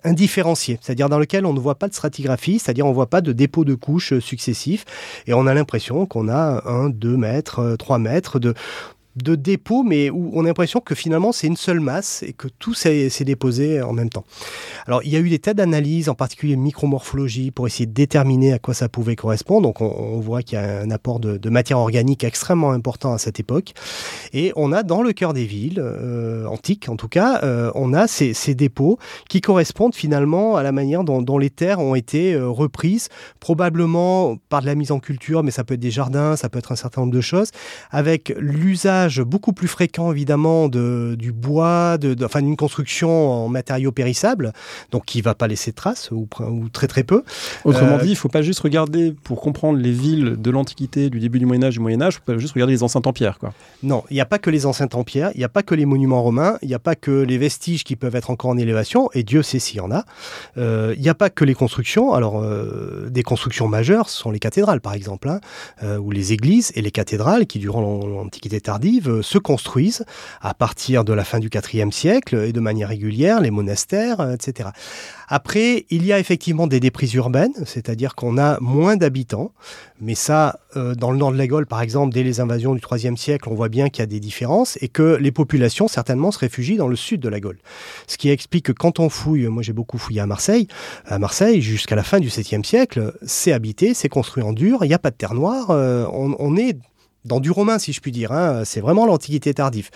indifférenciées, c'est-à-dire dans lesquelles on ne voit pas de stratigraphie, c'est-à-dire on ne voit pas de dépôt de couches successifs, et on a l'impression qu'on a un, deux mètres, trois mètres de, de dépôt, mais où on a l'impression que finalement c'est une seule masse et que tout s'est déposé en même temps. Alors il y a eu des tas d'analyses, en particulier micromorphologie, pour essayer de déterminer à quoi ça pouvait correspondre. Donc on, voit qu'il y a un apport de, matière organique extrêmement important à cette époque. Et on a dans le cœur des villes, euh, antiques en tout cas, euh, on a ces, dépôts qui correspondent finalement à la manière dont, les terres ont été euh, reprises, probablement par de la mise en culture, mais ça peut être des jardins, ça peut être un certain nombre de choses, avec l'usage beaucoup plus fréquent évidemment de, du bois, de, enfin d'une construction en matériaux périssables, donc qui va pas laisser de traces ou, ou très très peu. Autrement euh, dit, il faut pas juste regarder pour comprendre les villes de l'Antiquité, du début du Moyen Âge, du Moyen Âge, il faut pas juste regarder les enceintes en pierre, quoi. Non, il n'y a pas que les enceintes en pierre, il n'y a pas que les monuments romains, il n'y a pas que les vestiges qui peuvent être encore en élévation, et Dieu sait s'il y en a. Euh, il n'y a pas que les constructions. Alors, euh, des constructions majeures sont les cathédrales, par exemple, hein, ou les églises et les cathédrales qui, durant l'Antiquité tardive, euh, se construisent à partir de la fin du IVe siècle et de manière régulière, les monastères, euh, etc. Après, il y a effectivement des déprises urbaines, c'est-à-dire qu'on a moins d'habitants, mais ça, euh, dans le nord de la Gaule, par exemple, dès les invasions du IIIe siècle, on voit bien qu'il y a des différences et que les populations, certainement, se réfugient dans le sud de la Gaule. Ce qui explique que quand on fouille, moi j'ai beaucoup fouillé à Marseille, à Marseille, jusqu'à la fin du VIIe siècle, c'est habité, c'est construit en dur, il n'y a pas de terre noire, on, on est dans du romain, si je puis dire. Hein. C'est vraiment l'Antiquité tardive.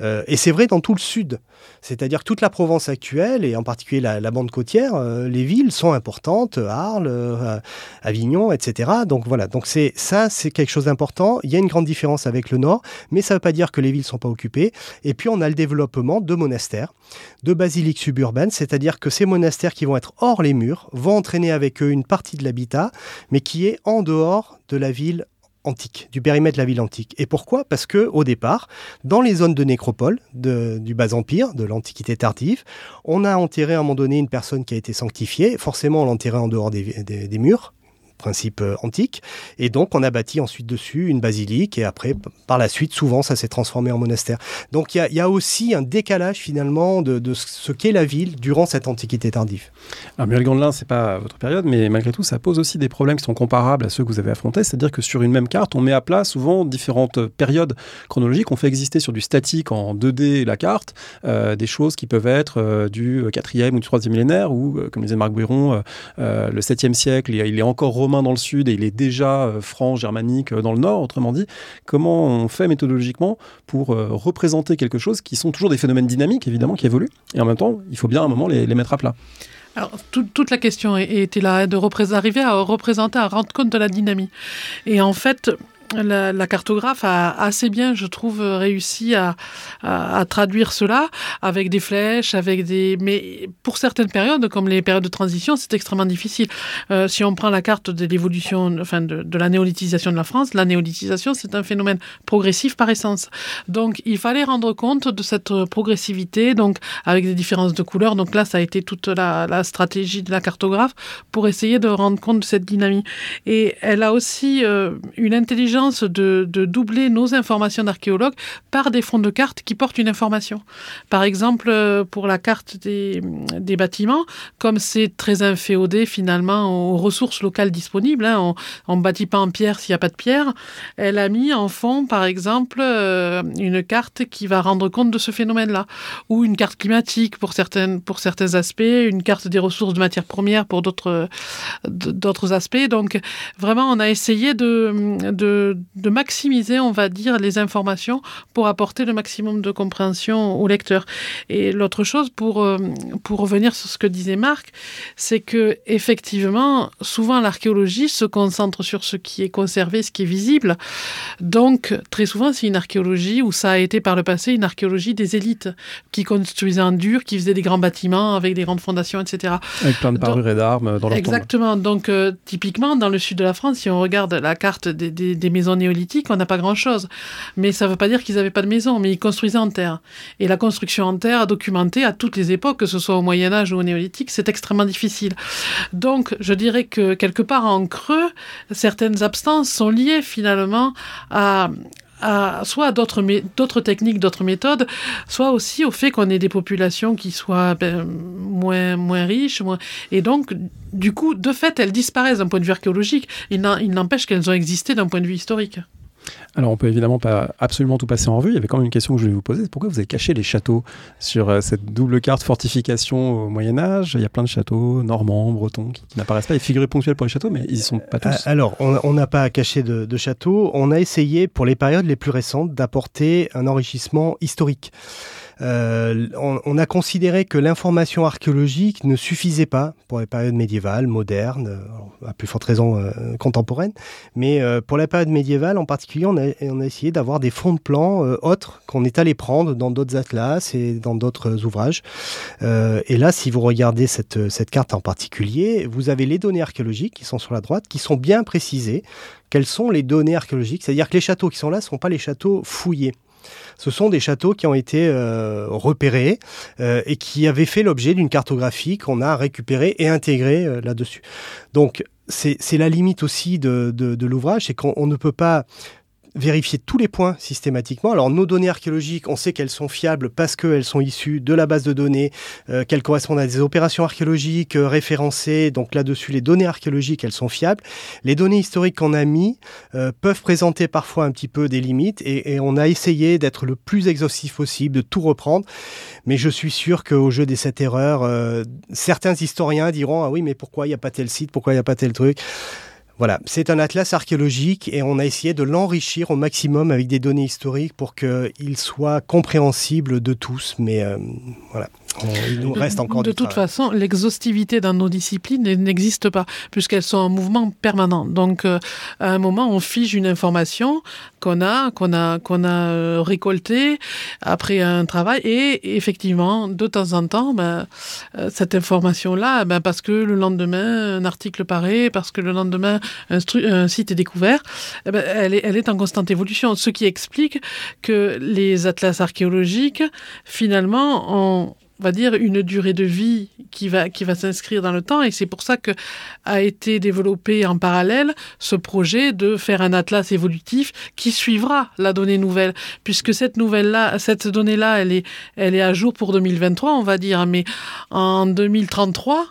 Euh, et c'est vrai dans tout le sud. C'est-à-dire toute la Provence actuelle, et en particulier la, bande côtière, euh, les villes sont importantes, Arles, euh, Avignon, etc. Donc voilà, donc c'est ça, c'est quelque chose d'important. Il y a une grande différence avec le nord, mais ça ne veut pas dire que les villes ne sont pas occupées. Et puis on a le développement de monastères, de basiliques suburbaines, c'est-à-dire que ces monastères qui vont être hors les murs vont entraîner avec eux une partie de l'habitat, mais qui est en dehors de la ville antique, du périmètre de la ville antique. Et pourquoi? Parce que au départ, dans les zones de nécropole du bas empire, de l'Antiquité tardive, on a enterré à un moment donné une personne qui a été sanctifiée. Forcément, on l'enterrait en dehors des murs, principe euh, antique. Et donc, on a bâti ensuite dessus une basilique. Et après, par la suite, souvent, ça s'est transformé en monastère. Donc, il y, a, aussi un décalage finalement de, ce qu'est la ville durant cette antiquité tardive. Alors, Muriel Gandelin, c'est pas votre période, mais malgré tout, ça pose aussi des problèmes qui sont comparables à ceux que vous avez affrontés. C'est-à-dire que sur une même carte, on met à plat souvent différentes périodes chronologiques. On fait exister sur du statique en 2D la carte euh, des choses qui peuvent être euh, du 4e ou du 3e millénaire, ou, comme disait Marc Bouiron, le 7e siècle, il est encore romain dans le sud et il est déjà euh, franc germanique dans le nord, autrement dit. Comment on fait méthodologiquement pour représenter quelque chose qui sont toujours des phénomènes dynamiques, évidemment, qui évoluent, et en même temps, il faut bien à un moment les, mettre à plat. Alors, toute la question était là, de arriver à représenter, à rendre compte de la dynamique. Et en fait, la, cartographe a assez bien, je trouve, réussi à, traduire cela avec des flèches, avec des. Mais pour certaines périodes, comme les périodes de transition, c'est extrêmement difficile. Euh, si on prend la carte de l'évolution, enfin de, la néolithisation de la France, la néolithisation, c'est un phénomène progressif par essence. Donc, il fallait rendre compte de cette progressivité, donc avec des différences de couleurs. Donc là, ça a été toute la, stratégie de la cartographe pour essayer de rendre compte de cette dynamique. Et elle a aussi euh, une intelligence de, doubler nos informations d'archéologues par des fonds de cartes qui portent une information. Par exemple, euh, pour la carte des, bâtiments, comme c'est très inféodé finalement aux ressources locales disponibles, hein, on ne bâtit pas en pierre s'il n'y a pas de pierre, elle a mis en fond, par exemple, euh, une carte qui va rendre compte de ce phénomène-là, ou une carte climatique pour, certaines, pour certains aspects, une carte des ressources de matières premières pour d'autres aspects. Donc, vraiment, on a essayé de de, maximiser, on va dire, les informations pour apporter le maximum de compréhension au lecteur. Et l'autre chose, pour, euh, pour revenir sur ce que disait Marc, c'est que effectivement, souvent l'archéologie se concentre sur ce qui est conservé, ce qui est visible. Donc, très souvent, c'est une archéologie où ça a été par le passé une archéologie des élites qui construisaient en dur, qui faisaient des grands bâtiments avec des grandes fondations, etc. Avec plein de parures et d'armes dans leur Exactement. Donc, euh, typiquement, dans le sud de la France, si on regarde la carte des, des, des maisons néolithiques, on n'a pas grand-chose. Mais ça ne veut pas dire qu'ils n'avaient pas de maison, mais ils construisaient en terre. Et la construction en terre, documentée à toutes les époques, que ce soit au Moyen Âge ou au néolithique, c'est extrêmement difficile. Donc, je dirais que quelque part en creux, certaines abstances sont liées finalement à, soit à d'autres, techniques, d'autres méthodes, soit aussi au fait qu'on ait des populations qui soient ben, moins, moins riches. Moins... Et donc, du coup, de fait, elles disparaissent d'un point de vue archéologique. Il n'empêche qu'elles ont existé d'un point de vue historique. Alors, on peut évidemment pas absolument tout passer en revue. Il y avait quand même une question que je voulais vous poser. Pourquoi vous avez caché les châteaux sur euh, cette double carte fortification au Moyen Âge? Il y a plein de châteaux normands, bretons qui, n'apparaissent pas. Il figurés ponctuels pour les châteaux, mais ils y sont pas tous. Alors, on n'a pas caché de, de châteaux. On a essayé, pour les périodes les plus récentes, d'apporter un enrichissement historique. Euh, on, a considéré que l'information archéologique ne suffisait pas pour les périodes médiévales, modernes, euh, à plus forte raison euh, contemporaines, mais pour la période médiévale en particulier, on a, essayé d'avoir des fonds de plans autres qu'on est allé prendre dans d'autres atlas et dans d'autres ouvrages. et là, si vous regardez cette carte en particulier, vous avez les données archéologiques qui sont sur la droite, qui sont bien précisées. Quelles sont les données archéologiques? C'est-à-dire que les châteaux qui sont là ne sont pas les châteaux fouillés. Ce sont des châteaux qui ont été euh, repérés euh, et qui avaient fait l'objet d'une cartographie qu'on a récupérée et intégrée euh, là-dessus. Donc c'est la limite aussi de, de l'ouvrage, c'est qu'on ne peut pas vérifier tous les points systématiquement. Alors nos données archéologiques, on sait qu'elles sont fiables parce qu'elles sont issues de la base de données, euh, qu'elles correspondent à des opérations archéologiques euh, référencées. Donc là-dessus, les données archéologiques, elles sont fiables. Les données historiques qu'on a mis euh, peuvent présenter parfois un petit peu des limites et, et on a essayé d'être le plus exhaustif possible, de tout reprendre. Mais je suis sûr qu'au jeu des sept erreurs, certains historiens diront ah oui mais pourquoi il n'y a pas tel site, pourquoi il n'y a pas tel truc? Voilà, c'est un atlas archéologique et on a essayé de l'enrichir au maximum avec des données historiques pour qu'il soit compréhensible de tous. Mais euh, voilà, il nous reste encore De toute façon, l'exhaustivité dans nos disciplines n'existe pas, puisqu'elles sont en mouvement permanent. Donc, euh, à un moment, on fige une information qu'on a, qu'on a, qu'on a euh, récoltée après un travail, et effectivement, de temps en temps, ben, euh, cette information-là, ben, parce que le lendemain, un article paraît, parce que le lendemain, un, un site est découvert, eh ben, elle, est, elle est en constante évolution. Ce qui explique que les atlas archéologiques, finalement, ont on va dire, une durée de vie qui va, qui va s'inscrire dans le temps. Et c'est pour ça que a été développé en parallèle ce projet de faire un atlas évolutif qui suivra la donnée nouvelle, puisque cette nouvelle-là, cette donnée-là, elle est, elle est à jour pour 2023, on va dire, mais en 2033,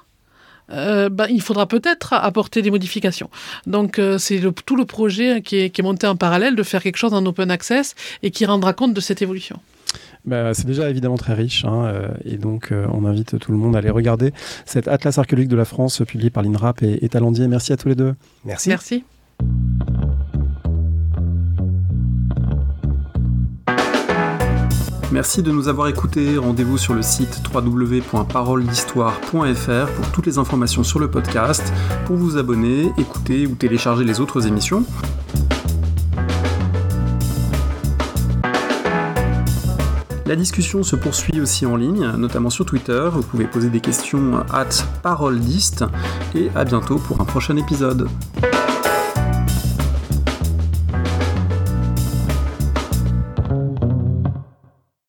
euh, ben, il faudra peut-être apporter des modifications. Donc euh, c'est tout le projet qui est, qui est monté en parallèle de faire quelque chose en open access et qui rendra compte de cette évolution. Bah, C'est déjà évidemment très riche, hein, et donc on invite tout le monde à aller regarder cet Atlas archéologique de la France publié par l'INRAP et, et Talendier. Merci à tous les deux. Merci. Merci. Merci de nous avoir écoutés. Rendez-vous sur le site www.paroledhistoire.fr pour toutes les informations sur le podcast, pour vous abonner, écouter ou télécharger les autres émissions. La discussion se poursuit aussi en ligne, notamment sur Twitter. Vous pouvez poser des questions at paroledist et à bientôt pour un prochain épisode.